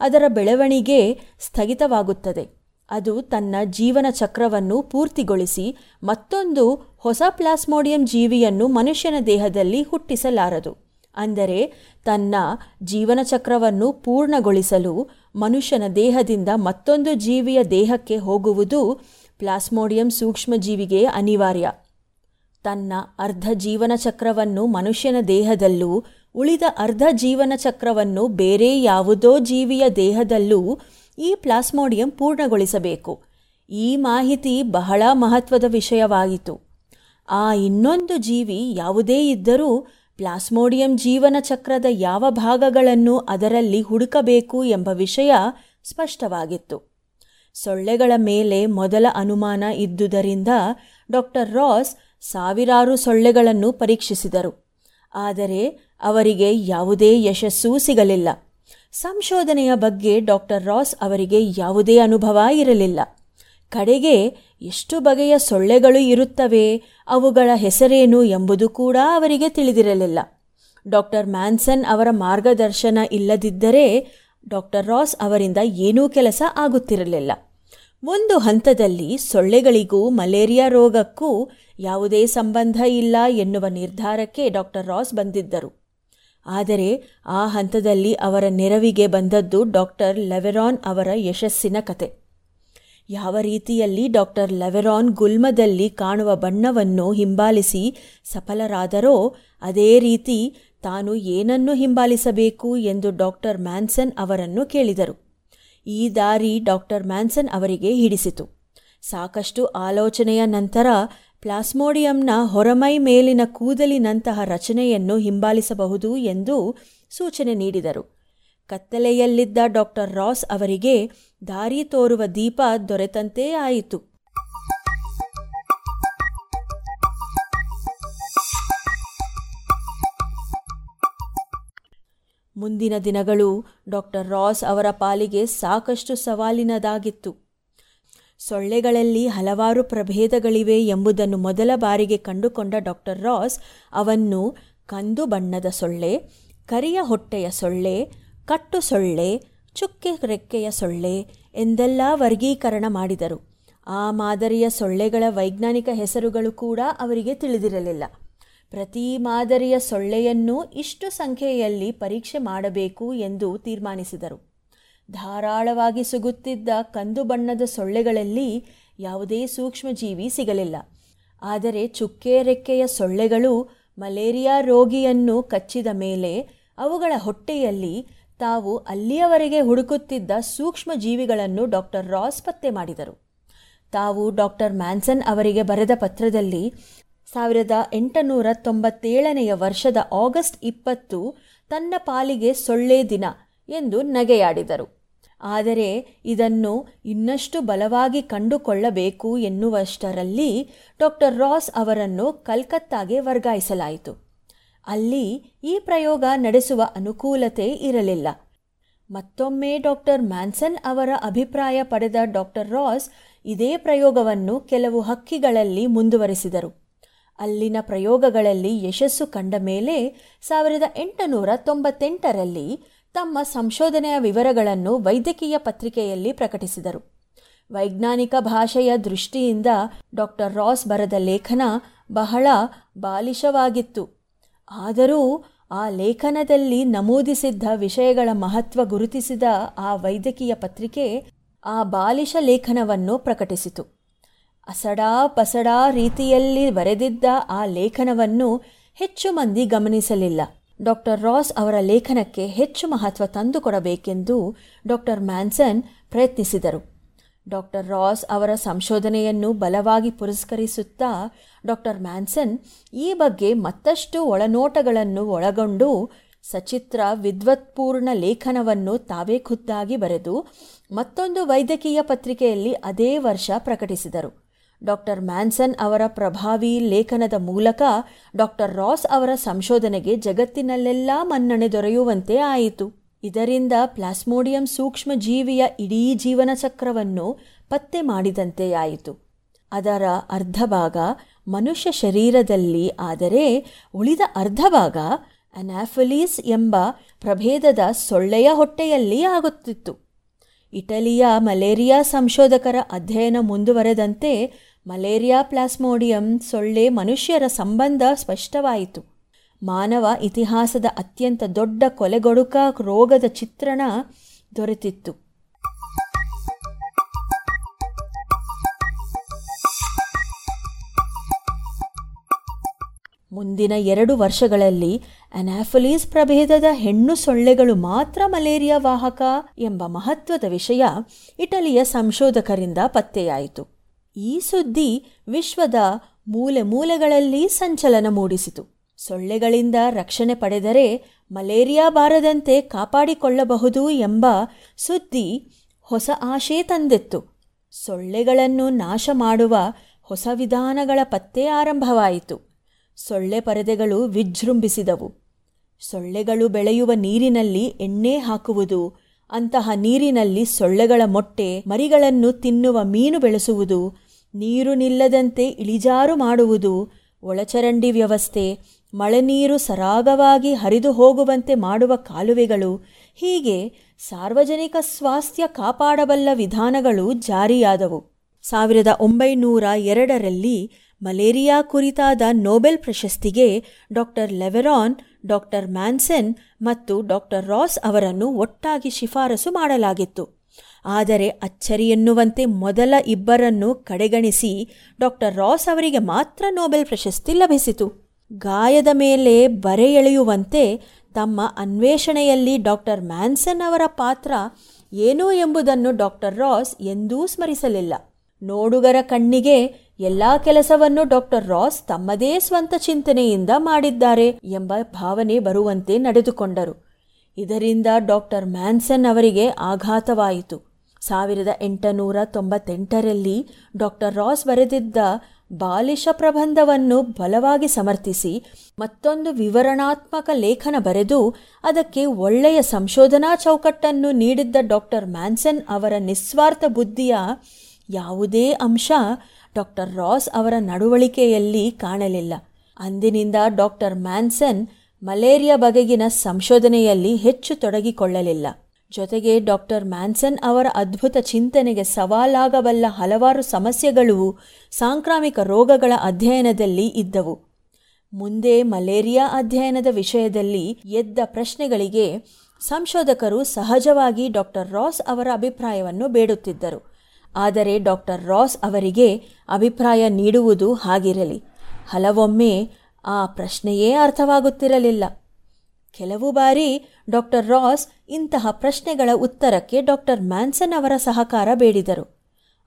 ಅದರ ಬೆಳವಣಿಗೆ ಸ್ಥಗಿತವಾಗುತ್ತದೆ. ಅದು ತನ್ನ ಜೀವನ ಚಕ್ರವನ್ನು ಪೂರ್ತಿಗೊಳಿಸಿ ಮತ್ತೊಂದು ಹೊಸ ಪ್ಲಾಸ್ಮೋಡಿಯಂ ಜೀವಿಯನ್ನು ಮನುಷ್ಯನ ದೇಹದಲ್ಲಿ ಹುಟ್ಟಿಸಲಾರದು. ಅಂದರೆ ತನ್ನ ಜೀವನ ಚಕ್ರವನ್ನು ಪೂರ್ಣಗೊಳಿಸಲು ಮನುಷ್ಯನ ದೇಹದಿಂದ ಮತ್ತೊಂದು ಜೀವಿಯ ದೇಹಕ್ಕೆ ಹೋಗುವುದು ಪ್ಲಾಸ್ಮೋಡಿಯಂ ಸೂಕ್ಷ್ಮಜೀವಿಗೆ ಅನಿವಾರ್ಯ. ತನ್ನ ಅರ್ಧ ಜೀವನ ಚಕ್ರವನ್ನು ಮನುಷ್ಯನ ದೇಹದಲ್ಲೂ, ಉಳಿದ ಅರ್ಧ ಜೀವನ ಚಕ್ರವನ್ನು ಬೇರೆ ಯಾವುದೋ ಜೀವಿಯ ದೇಹದಲ್ಲೂ ಈ ಪ್ಲಾಸ್ಮೋಡಿಯಂ ಪೂರ್ಣಗೊಳಿಸಬೇಕು. ಈ ಮಾಹಿತಿ ಬಹಳ ಮಹತ್ವದ ವಿಷಯವಾಯಿತು ಆ ಇನ್ನೊಂದು ಜೀವಿ ಯಾವುದೇ ಇದ್ದರೂ ಪ್ಲಾಸ್ಮೋಡಿಯಂ ಜೀವನ ಚಕ್ರದ ಯಾವ ಭಾಗಗಳನ್ನು ಅದರಲ್ಲಿ ಹುಡುಕಬೇಕು ಎಂಬ ವಿಷಯ ಸ್ಪಷ್ಟವಾಗಿತ್ತು. ಸೊಳ್ಳೆಗಳ ಮೇಲೆ ಮೊದಲ ಅನುಮಾನ ಇದ್ದುದರಿಂದ ಡಾಕ್ಟರ್ ರಾಸ್ ಸಾವಿರಾರು ಸೊಳ್ಳೆಗಳನ್ನು ಪರೀಕ್ಷಿಸಿದರು. ಆದರೆ ಅವರಿಗೆ ಯಾವುದೇ ಯಶಸ್ಸೂ ಸಿಗಲಿಲ್ಲ. ಸಂಶೋಧನೆಯ ಬಗ್ಗೆ ಡಾಕ್ಟರ್ ರಾಸ್ ಅವರಿಗೆ ಯಾವುದೇ ಅನುಭವ ಇರಲಿಲ್ಲ. ಕಡೆಗೆ ಎಷ್ಟು ಬಗೆಯ ಸೊಳ್ಳೆಗಳು ಇರುತ್ತವೆ, ಅವುಗಳ ಹೆಸರೇನು ಎಂಬುದು ಕೂಡ ಅವರಿಗೆ ತಿಳಿದಿರಲಿಲ್ಲ. ಡಾಕ್ಟರ್ ಮ್ಯಾನ್ಸನ್ ಅವರ ಮಾರ್ಗದರ್ಶನ ಇಲ್ಲದಿದ್ದರೆ ಡಾಕ್ಟರ್ ರಾಸ್ ಅವರಿಂದ ಏನೂ ಕೆಲಸ ಆಗುತ್ತಿರಲಿಲ್ಲ. ಒಂದು ಹಂತದಲ್ಲಿ ಸೊಳ್ಳೆಗಳಿಗೂ ಮಲೇರಿಯಾ ರೋಗಕ್ಕೂ ಯಾವುದೇ ಸಂಬಂಧ ಇಲ್ಲ ಎನ್ನುವ ನಿರ್ಧಾರಕ್ಕೆ ಡಾಕ್ಟರ್ ರಾಸ್ ಬಂದಿದ್ದರು. ಆದರೆ ಆ ಹಂತದಲ್ಲಿ ಅವರ ನೆರವಿಗೆ ಬಂದದ್ದು ಡಾಕ್ಟರ್ ಲೆವೆರಾನ್ ಅವರ ಯಶಸ್ಸಿನ ಕತೆ. ಯಾವ ರೀತಿಯಲ್ಲಿ ಡಾಕ್ಟರ್ ಲೆವೆರಾನ್ ಗುಲ್ಮದಲ್ಲಿ ಕಾಣುವ ಬಣ್ಣವನ್ನು ಹಿಂಬಾಲಿಸಿ ಸಫಲರಾದರೋ, ಅದೇ ರೀತಿ ತಾನು ಏನನ್ನು ಹಿಂಬಾಲಿಸಬೇಕು ಎಂದು ಡಾಕ್ಟರ್ ಮ್ಯಾನ್ಸನ್ ಅವರನ್ನು ಕೇಳಿದರು. ಈ ದಾರಿ ಡಾಕ್ಟರ್ ಮ್ಯಾನ್ಸನ್ ಅವರಿಗೆ ಹಿಡಿಸಿತು. ಸಾಕಷ್ಟು ಆಲೋಚನೆಯ ನಂತರ ಪ್ಲಾಸ್ಮೋಡಿಯಂನ ಹೊರಮೈ ಮೇಲಿನ ಕೂದಲಿನಂತಹ ರಚನೆಯನ್ನು ಹಿಂಬಾಲಿಸಬಹುದು ಎಂದು ಸೂಚನೆ ನೀಡಿದರು. ಕತ್ತಲೆಯಲ್ಲಿದ್ದ ಡಾಕ್ಟರ್ ರಾಸ್ ಅವರಿಗೆ ದಾರಿ ತೋರುವ ದೀಪ ದೊರೆತಂತೆ ಆಯಿತು. ಮುಂದಿನ ದಿನಗಳು ಡಾಕ್ಟರ್ ರಾಸ್ ಅವರ ಪಾಲಿಗೆ ಸಾಕಷ್ಟು ಸವಾಲಿನದಾಗಿತ್ತು. ಸೊಳ್ಳೆಗಳಲ್ಲಿ ಹಲವಾರು ಪ್ರಭೇದಗಳಿವೆ ಎಂಬುದನ್ನು ಮೊದಲ ಬಾರಿಗೆ ಕಂಡುಕೊಂಡ ಡಾಕ್ಟರ್ ರಾಸ್ ಅವನ್ನು ಕಂದು ಬಣ್ಣದ ಸೊಳ್ಳೆ, ಕರಿಯ ಹೊಟ್ಟೆಯ ಸೊಳ್ಳೆ, ಕಟ್ಟು ಸೊಳ್ಳೆ, ಚುಕ್ಕೆ ರೆಕ್ಕೆಯ ಸೊಳ್ಳೆ ಎಂದೆಲ್ಲ ವರ್ಗೀಕರಣ ಮಾಡಿದರು. ಆ ಮಾದರಿಯ ಸೊಳ್ಳೆಗಳ ವೈಜ್ಞಾನಿಕ ಹೆಸರುಗಳು ಕೂಡ ಅವರಿಗೆ ತಿಳಿದಿರಲಿಲ್ಲ. ಪ್ರತಿ ಮಾದರಿಯ ಸೊಳ್ಳೆಯನ್ನೂ ಇಷ್ಟು ಸಂಖ್ಯೆಯಲ್ಲಿ ಪರೀಕ್ಷೆ ಮಾಡಬೇಕು ಎಂದು ತೀರ್ಮಾನಿಸಿದರು. ಧಾರಾಳವಾಗಿ ಸುಗುತ್ತಿದ್ದ ಕಂದು ಬಣ್ಣದ ಸೊಳ್ಳೆಗಳಲ್ಲಿ ಯಾವುದೇ ಸೂಕ್ಷ್ಮಜೀವಿ ಸಿಗಲಿಲ್ಲ. ಆದರೆ ಚುಕ್ಕೆ ರೆಕ್ಕೆಯ ಸೊಳ್ಳೆಗಳು ಮಲೇರಿಯಾ ರೋಗಿಯನ್ನು ಕಚ್ಚಿದ ಮೇಲೆ ಅವುಗಳ ಹೊಟ್ಟೆಯಲ್ಲಿ ತಾವು ಅಲ್ಲಿಯವರೆಗೆ ಹುಡುಕುತ್ತಿದ್ದ ಸೂಕ್ಷ್ಮ ಜೀವಿಗಳನ್ನು ಡಾಕ್ಟರ್ ರಾಸ್ ಪತ್ತೆ ಮಾಡಿದರು. ತಾವು ಡಾಕ್ಟರ್ ಮ್ಯಾನ್ಸನ್ ಅವರಿಗೆ ಬರೆದ ಪತ್ರದಲ್ಲಿ ಸಾವಿರದ ಎಂಟುನೂರ ತೊಂಬತ್ತೇಳನೆಯ ವರ್ಷದ ಆಗಸ್ಟ್ ಇಪ್ಪತ್ತು ತನ್ನ ಪಾಲಿಗೆ ಸೊಳ್ಳೆ ದಿನ ಎಂದು ನಗೆಯಾಡಿದರು. ಆದರೆ ಇದನ್ನು ಇನ್ನಷ್ಟು ಬಲವಾಗಿ ಕಂಡುಕೊಳ್ಳಬೇಕು ಎನ್ನುವಷ್ಟರಲ್ಲಿ ಡಾಕ್ಟರ್ ರಾಸ್ ಅವರನ್ನು ಕಲ್ಕತ್ತಾಗೆ ವರ್ಗಾಯಿಸಲಾಯಿತು. ಅಲ್ಲಿ ಈ ಪ್ರಯೋಗ ನಡೆಸುವ ಅನುಕೂಲತೆ ಇರಲಿಲ್ಲ. ಮತ್ತೊಮ್ಮೆ ಡಾಕ್ಟರ್ ಮ್ಯಾನ್ಸನ್ ಅವರ ಅಭಿಪ್ರಾಯ ಪಡೆದ ಡಾಕ್ಟರ್ ರಾಸ್ ಇದೇ ಪ್ರಯೋಗವನ್ನು ಕೆಲವು ಹಕ್ಕಿಗಳಲ್ಲಿ ಮುಂದುವರೆಸಿದರು. ಅಲ್ಲಿನ ಪ್ರಯೋಗಗಳಲ್ಲಿ ಯಶಸ್ಸು ಕಂಡ ಮೇಲೆ ಸಾವಿರದ ಎಂಟುನೂರ ತೊಂಬತ್ತೆಂಟರಲ್ಲಿ ತಮ್ಮ ಸಂಶೋಧನೆಯ ವಿವರಗಳನ್ನು ವೈದ್ಯಕೀಯ ಪತ್ರಿಕೆಯಲ್ಲಿ ಪ್ರಕಟಿಸಿದರು. ವೈಜ್ಞಾನಿಕ ಭಾಷೆಯ ದೃಷ್ಟಿಯಿಂದ ಡಾಕ್ಟರ್ ರಾಸ್ ಬರೆದ ಲೇಖನ ಬಹಳ ಬಾಲಿಶವಾಗಿತ್ತು. ಆದರೂ ಆ ಲೇಖನದಲ್ಲಿ ನಮೂದಿಸಿದ್ದ ವಿಷಯಗಳ ಮಹತ್ವ ಗುರುತಿಸಿದ ಆ ವೈದ್ಯಕೀಯ ಪತ್ರಿಕೆ ಆ ಬಾಲಿಶ ಲೇಖನವನ್ನು ಪ್ರಕಟಿಸಿತು. ಅಸಡಾ ಪಸಡಾ ರೀತಿಯಲ್ಲಿ ಬರೆದಿದ್ದ ಆ ಲೇಖನವನ್ನು ಹೆಚ್ಚು ಮಂದಿ ಗಮನಿಸಲಿಲ್ಲ. ಡಾಕ್ಟರ್ ರಾಸ್ ಅವರ ಲೇಖನಕ್ಕೆ ಹೆಚ್ಚು ಮಹತ್ವ ತಂದುಕೊಡಬೇಕೆಂದು ಡಾಕ್ಟರ್ ಮ್ಯಾನ್ಸನ್ ಪ್ರಯತ್ನಿಸಿದರು. ಡಾಕ್ಟರ್ ರಾಸ್ ಅವರ ಸಂಶೋಧನೆಯನ್ನು ಬಲವಾಗಿ ಪುರಸ್ಕರಿಸುತ್ತಾ ಡಾಕ್ಟರ್ ಮ್ಯಾನ್ಸನ್ ಈ ಬಗ್ಗೆ ಮತ್ತಷ್ಟು ಒಳನೋಟಗಳನ್ನು ಒಳಗೊಂಡು ಸಚಿತ್ರ ವಿದ್ವತ್ಪೂರ್ಣ ಲೇಖನವನ್ನು ತಾವೇ ಖುದ್ದಾಗಿ ಬರೆದು ಮತ್ತೊಂದು ವೈದ್ಯಕೀಯ ಪತ್ರಿಕೆಯಲ್ಲಿ ಅದೇ ವರ್ಷ ಪ್ರಕಟಿಸಿದರು. ಡಾಕ್ಟರ್ ಮ್ಯಾನ್ಸನ್ ಅವರ ಪ್ರಭಾವಿ ಲೇಖನದ ಮೂಲಕ ಡಾಕ್ಟರ್ ರಾಸ್ ಅವರ ಸಂಶೋಧನೆಗೆ ಜಗತ್ತಿನಲ್ಲೆಲ್ಲ ಮನ್ನಣೆ ದೊರೆಯುವಂತೆ ಆಯಿತು. ಇದರಿಂದ ಪ್ಲಾಸ್ಮೋಡಿಯಂ ಸೂಕ್ಷ್ಮ ಜೀವಿಯ ಇಡೀ ಜೀವನ ಚಕ್ರವನ್ನು ಪತ್ತೆ ಮಾಡಿದಂತೆಯಾಯಿತು. ಅದರ ಅರ್ಧ ಭಾಗ ಮನುಷ್ಯ ಶರೀರದಲ್ಲಿ, ಆದರೆ ಉಳಿದ ಅರ್ಧ ಭಾಗ ಅನಾಫಲೀಸ್ ಎಂಬ ಪ್ರಭೇದದ ಸೊಳ್ಳೆಯ ಹೊಟ್ಟೆಯಲ್ಲಿ ಆಗುತ್ತಿತ್ತು. ಇಟಲಿಯ ಮಲೇರಿಯಾ ಸಂಶೋಧಕರ ಅಧ್ಯಯನ ಮುಂದುವರೆದಂತೆ ಮಲೇರಿಯಾ ಪ್ಲಾಸ್ಮೋಡಿಯಂ ಸೊಳ್ಳೆ ಮನುಷ್ಯರ ಸಂಬಂಧ ಸ್ಪಷ್ಟವಾಯಿತು. ಮಾನವ ಇತಿಹಾಸದ ಅತ್ಯಂತ ದೊಡ್ಡ ಕೊಲೆಗೊಡುಕ ರೋಗದ ಚಿತ್ರಣ ದೊರೆತಿತ್ತು. ಮುಂದಿನ ಎರಡು ವರ್ಷಗಳಲ್ಲಿ ಅನಾಫಲೀಸ್ ಪ್ರಭೇದದ ಹೆಣ್ಣು ಸೊಳ್ಳೆಗಳು ಮಾತ್ರ ಮಲೇರಿಯಾ ವಾಹಕ ಎಂಬ ಮಹತ್ವದ ವಿಷಯ ಇಟಲಿಯ ಸಂಶೋಧಕರಿಂದ ಪತ್ತೆಯಾಯಿತು. ಈ ಸುದ್ದಿ ವಿಶ್ವದ ಮೂಲೆ ಮೂಲೆಗಳಲ್ಲಿ ಸಂಚಲನ ಮೂಡಿಸಿತು. ಸೊಳ್ಳೆಗಳಿಂದ ರಕ್ಷಣೆ ಪಡೆದರೆ ಮಲೇರಿಯಾ ಬಾರದಂತೆ ಕಾಪಾಡಿಕೊಳ್ಳಬಹುದು ಎಂಬ ಸುದ್ದಿ ಹೊಸ ಆಶೆ ತಂದಿತ್ತು. ಸೊಳ್ಳೆಗಳನ್ನು ನಾಶ ಮಾಡುವ ಹೊಸ ವಿಧಾನಗಳ ಪತ್ತೆ ಆರಂಭವಾಯಿತು. ಸೊಳ್ಳೆ ಪರದೆಗಳು ವಿಜೃಂಭಿಸಿದವು. ಸೊಳ್ಳೆಗಳು ಬೆಳೆಯುವ ನೀರಿನಲ್ಲಿ ಎಣ್ಣೆ ಹಾಕುವುದು, ಅಂತಹ ನೀರಿನಲ್ಲಿ ಸೊಳ್ಳೆಗಳ ಮೊಟ್ಟೆ ಮರಿಗಳನ್ನು ತಿನ್ನುವ ಮೀನು ಬೆಳೆಸುವುದು ನೀರು ನಿಲ್ಲದಂತೆ ಇಳಿಜಾರು ಮಾಡುವುದು ಒಳಚರಂಡಿ ವ್ಯವಸ್ಥೆ. ಮಳೆ ನೀರು ಸರಾಗವಾಗಿ ಹರಿದು ಹೋಗುವಂತೆ ಮಾಡುವ ಕಾಲುವೆಗಳು. ಹೀಗೆ ಸಾರ್ವಜನಿಕ ಸ್ವಾಸ್ಥ್ಯ ಕಾಪಾಡಬಲ್ಲ ವಿಧಾನಗಳು ಜಾರಿಯಾದವು. ಸಾವಿರದ ಒಂಬೈನೂರ ಎರಡರಲ್ಲಿ ಮಲೇರಿಯಾ ಕುರಿತಾದ ನೊಬೆಲ್ ಪ್ರಶಸ್ತಿಗೆ ಡಾಕ್ಟರ್ ಲೆವೆರಾನ್, ಡಾಕ್ಟರ್ ಮ್ಯಾನ್ಸೆನ್ ಮತ್ತು ಡಾಕ್ಟರ್ ರಾಸ್ ಅವರನ್ನು ಒಟ್ಟಾಗಿ ಶಿಫಾರಸು ಮಾಡಲಾಗಿತ್ತು. ಆದರೆ ಅಚ್ಚರಿ ಎನ್ನುವಂತೆ ಮೊದಲ ಇಬ್ಬರನ್ನು ಕಡೆಗಣಿಸಿ ಡಾಕ್ಟರ್ ರಾಸ್ ಅವರಿಗೆ ಮಾತ್ರ ನೊಬೆಲ್ ಪ್ರಶಸ್ತಿ ಲಭಿಸಿತು. ಗಾಯದ ಮೇಲೆ ಬರೆ ಎಳೆಯುವಂತೆ ತಮ್ಮ ಅನ್ವೇಷಣೆಯಲ್ಲಿ ಡಾಕ್ಟರ್ ಮ್ಯಾನ್ಸನ್ ಅವರ ಪಾತ್ರ ಏನು ಎಂಬುದನ್ನು ಡಾಕ್ಟರ್ ರಾಸ್ ಎಂದೂ ಸ್ಮರಿಸಲಿಲ್ಲ. ನೋಡುಗರ ಕಣ್ಣಿಗೆ ಎಲ್ಲ ಕೆಲಸವನ್ನು ಡಾಕ್ಟರ್ ರಾಸ್ ತಮ್ಮದೇ ಸ್ವಂತ ಚಿಂತನೆಯಿಂದ ಮಾಡಿದ್ದಾರೆ ಎಂಬ ಭಾವನೆ ಬರುವಂತೆ ನಡೆದುಕೊಂಡರು. ಇದರಿಂದ ಡಾಕ್ಟರ್ ಮ್ಯಾನ್ಸನ್ ಅವರಿಗೆ ಆಘಾತವಾಯಿತು. ಸಾವಿರದ ಎಂಟುನೂರ ತೊಂಬತ್ತೆಂಟರಲ್ಲಿ ಡಾಕ್ಟರ್ ರಾಸ್ ಬರೆದಿದ್ದ ಬಾಲಿಶ ಪ್ರಬಂಧವನ್ನು ಬಲವಾಗಿ ಸಮರ್ಥಿಸಿ ಮತ್ತೊಂದು ವಿವರಣಾತ್ಮಕ ಲೇಖನ ಬರೆದು ಅದಕ್ಕೆ ಒಳ್ಳೆಯ ಸಂಶೋಧನಾ ಚೌಕಟ್ಟನ್ನು ನೀಡಿದ್ದ ಡಾಕ್ಟರ್ ಮ್ಯಾನ್ಸನ್ ಅವರ ನಿಸ್ವಾರ್ಥ ಬುದ್ಧಿಯ ಯಾವುದೇ ಅಂಶ ಡಾಕ್ಟರ್ ರಾಸ್ ಅವರ ನಡವಳಿಕೆಯಲ್ಲಿ ಕಾಣಲಿಲ್ಲ. ಅಂದಿನಿಂದ ಡಾಕ್ಟರ್ ಮ್ಯಾನ್ಸನ್ ಮಲೇರಿಯಾ ಬಗೆಗಿನ ಸಂಶೋಧನೆಯಲ್ಲಿ ಹೆಚ್ಚು ತೊಡಗಿಕೊಳ್ಳಲಿಲ್ಲ. ಜೊತೆಗೆ ಡಾಕ್ಟರ್ ಮ್ಯಾನ್ಸನ್ ಅವರ ಅದ್ಭುತ ಚಿಂತನೆಗೆ ಸವಾಲಾಗಬಲ್ಲ ಹಲವಾರು ಸಮಸ್ಯೆಗಳು ಸಾಂಕ್ರಾಮಿಕ ರೋಗಗಳ ಅಧ್ಯಯನದಲ್ಲಿ ಇದ್ದವು. ಮುಂದೆ ಮಲೇರಿಯಾ ಅಧ್ಯಯನದ ವಿಷಯದಲ್ಲಿ ಎದ್ದ ಪ್ರಶ್ನೆಗಳಿಗೆ ಸಂಶೋಧಕರು ಸಹಜವಾಗಿ ಡಾಕ್ಟರ್ ರಾಸ್ ಅವರ ಅಭಿಪ್ರಾಯವನ್ನು ಬೇಡುತ್ತಿದ್ದರು. ಆದರೆ ಡಾಕ್ಟರ್ ರಾಸ್ ಅವರಿಗೆ ಅಭಿಪ್ರಾಯ ನೀಡುವುದು ಹಾಗಿರಲಿ. ಹಲವೊಮ್ಮೆ ಆ ಪ್ರಶ್ನೆಯೇ ಅರ್ಥವಾಗುತ್ತಿರಲಿಲ್ಲ. ಕೆಲವು ಬಾರಿ ಡಾಕ್ಟರ್ ರಾಸ್ ಇಂತಹ ಪ್ರಶ್ನೆಗಳ ಉತ್ತರಕ್ಕೆ ಡಾಕ್ಟರ್ ಮ್ಯಾನ್ಸನ್ ಅವರ ಸಹಕಾರ ಬೇಡಿದರು.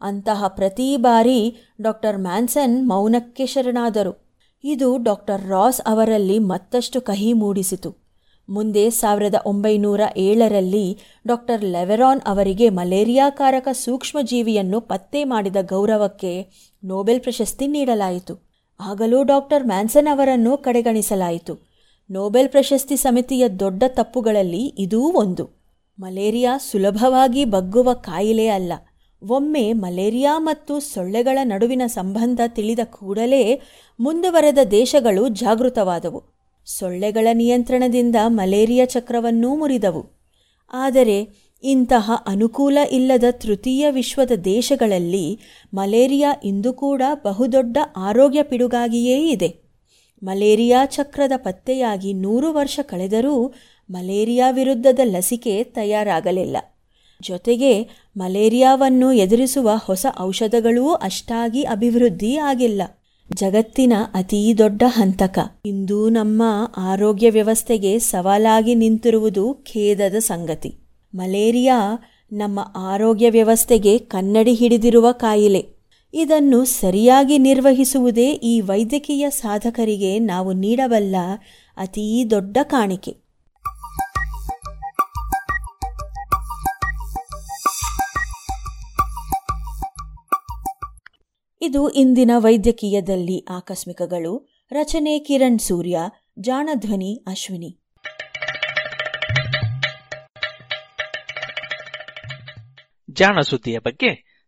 ಅಂತಹ ಪ್ರತಿ ಬಾರಿ ಡಾಕ್ಟರ್ ಮ್ಯಾನ್ಸನ್ ಮೌನಕ್ಕೆ ಶರಣಾದರು. ಇದು ಡಾಕ್ಟರ್ ರಾಸ್ ಅವರಲ್ಲಿ ಮತ್ತಷ್ಟು ಕಹಿ ಮೂಡಿಸಿತು. ಮುಂದೆ ಸಾವಿರದ ಒಂಬೈನೂರ ಏಳರಲ್ಲಿ ಡಾಕ್ಟರ್ ಲೆವೆರಾನ್ ಅವರಿಗೆ ಮಲೇರಿಯಾಕಾರಕ ಸೂಕ್ಷ್ಮಜೀವಿಯನ್ನು ಪತ್ತೆ ಮಾಡಿದ ಗೌರವಕ್ಕೆ ನೋಬೆಲ್ ಪ್ರಶಸ್ತಿ ನೀಡಲಾಯಿತು. ಆಗಲೂ ಡಾಕ್ಟರ್ ಮ್ಯಾನ್ಸನ್ ಅವರನ್ನು ಕಡೆಗಣಿಸಲಾಯಿತು. ನೊಬೆಲ್ ಪ್ರಶಸ್ತಿ ಸಮಿತಿಯ ದೊಡ್ಡ ತಪ್ಪುಗಳಲ್ಲಿ ಇದೂ ಒಂದು. ಮಲೇರಿಯಾ ಸುಲಭವಾಗಿ ಬಗ್ಗುವ ಕಾಯಿಲೆ ಅಲ್ಲ. ಒಮ್ಮೆ ಮಲೇರಿಯಾ ಮತ್ತು ಸೊಳ್ಳೆಗಳ ನಡುವಿನ ಸಂಬಂಧ ತಿಳಿದ ಕೂಡಲೇ ಮುಂದುವರೆದ ದೇಶಗಳು ಜಾಗೃತವಾದವು. ಸೊಳ್ಳೆಗಳ ನಿಯಂತ್ರಣದಿಂದ ಮಲೇರಿಯಾ ಚಕ್ರವನ್ನೂ ಮುರಿದವು. ಆದರೆ ಇಂತಹ ಅನುಕೂಲ ಇಲ್ಲದ ತೃತೀಯ ವಿಶ್ವದ ದೇಶಗಳಲ್ಲಿ ಮಲೇರಿಯಾ ಇಂದು ಕೂಡ ಬಹುದೊಡ್ಡ ಆರೋಗ್ಯ ಪಿಡುಗಾಗಿಯೇ ಇದೆ. ಮಲೇರಿಯಾ ಚಕ್ರದ ಪತ್ತೆಯಾಗಿ ನೂರು ವರ್ಷ ಕಳೆದರೂ ಮಲೇರಿಯಾ ವಿರುದ್ಧದ ಲಸಿಕೆ ತಯಾರಾಗಲಿಲ್ಲ. ಜೊತೆಗೆ ಮಲೇರಿಯಾವನ್ನು ಎದುರಿಸುವ ಹೊಸ ಔಷಧಗಳೂ ಅಷ್ಟಾಗಿ ಅಭಿವೃದ್ಧಿ ಆಗಿಲ್ಲ. ಜಗತ್ತಿನ ಅತೀ ದೊಡ್ಡ ಹಂತಕ. ಇಂದು ನಮ್ಮ ಆರೋಗ್ಯ ವ್ಯವಸ್ಥೆಗೆ ಸವಾಲಾಗಿ ನಿಂತಿರುವುದು ಖೇದದ ಸಂಗತಿ. ಮಲೇರಿಯಾ ನಮ್ಮ ಆರೋಗ್ಯ ವ್ಯವಸ್ಥೆಗೆ ಕನ್ನಡಿ ಹಿಡಿದಿರುವ ಕಾಯಿಲೆ. ಇದನ್ನು ಸರಿಯಾಗಿ ನಿರ್ವಹಿಸುವುದೇ ಈ ವೈದ್ಯಕೀಯ ಸಾಧಕರಿಗೆ ನಾವು ನೀಡಬಲ್ಲ ಅತೀ ದೊಡ್ಡ ಕಾಣಿಕೆ. ಇದು ಇಂದಿನ ವೈದ್ಯಕೀಯದಲ್ಲಿ ಆಕಸ್ಮಿಕಗಳು. ರಚನೆ ಕಿರಣ್ ಸೂರ್ಯ, ಜಾಣಧ್ವನಿ ಅಶ್ವಿನಿ. ಜಾಣ ಸುದ್ದಿಯ ಬಗ್ಗೆ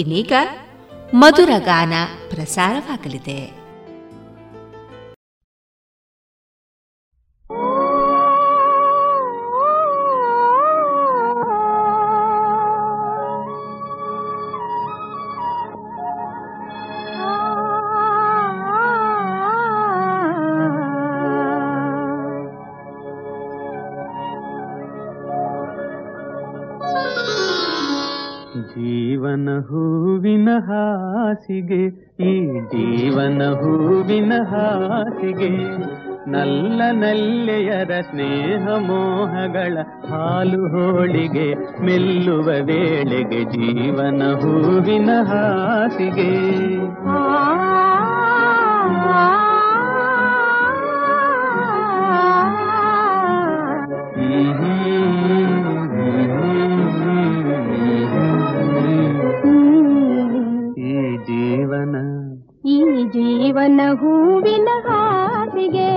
ಇನ್ನೀಗ ಮಧುರ ಗಾನ ಪ್ರಸಾರವಾಗಲಿದೆ. ಹಾಸಿಗೆ, ಈ ಜೀವನ ಹೂವಿನ ಹಾಸಿಗೆ, ನಲ್ಲ ನಲ್ಲೆಯರ ಸ್ನೇಹ ಮೋಹಗಳ ಹಾಲು ಹೋಳಿಗೆ ಮೆಲ್ಲುವ ವೇಳೆಗೆ ಜೀವನ ಹೂವಿನ ಹಾಸಿಗೆ. ಜೀವನ ಹೂವಿನ ಹಾಸಿಗೆ.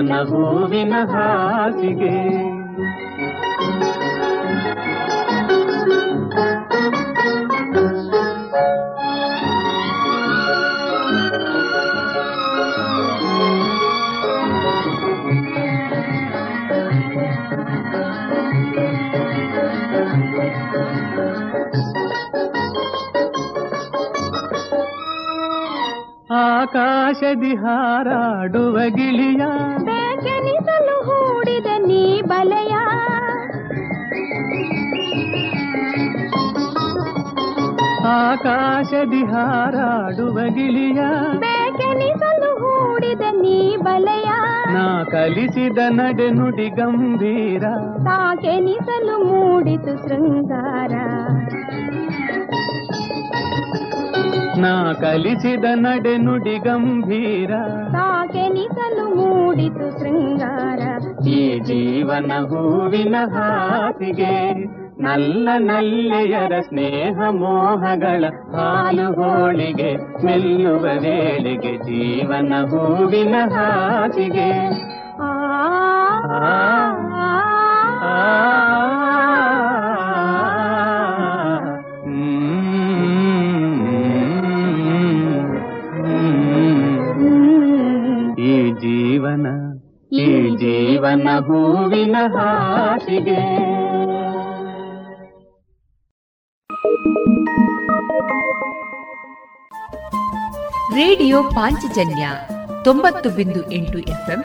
ನನ್ನ ಹೂವಿನ ಹಾಸಿಗೆ ಆಕಾಶದಿ ಹಾರಾಡುವ ಗಿಳಿ ಕಲಿಸಿದ ನಡೆ ನುಡಿ ಗಂಭೀರ. ತಾಕೆನಿಸಲು ಮೂಡಿತು ಶೃಂಗಾರ. ನಾ ಕಲಿಸಿದ ನಡೆ ನುಡಿ ಗಂಭೀರ. ತಾಕೆನಿಸಲು ಮೂಡಿತು ಶೃಂಗಾರ. ಈ ಜೀವನ ಹೂವಿನ ಹಾಸಿಗೆ ನಲ್ಲ ನಲ್ಲೆಯರ ಸ್ನೇಹ ಮೋಹಗಳ ಹಾಲು ಹೋಳಿಗೆ ಮೆಲ್ಲುವ ವೇಳೆಗೆ ಜೀವನ ಹೂವಿನ ಹಾಸಿಗೆ. ಈ ಜೀವನ ಈ ಜೀವನ ಹೂವಿನ ಹಾಸಿಗೆ. ರೇಡಿಯೋ ಪಾಂಚಜನ್ಯ ತೊಂಬತ್ತು ಬಿಂದು ಎಂಟು ಎಫ್ಎಂ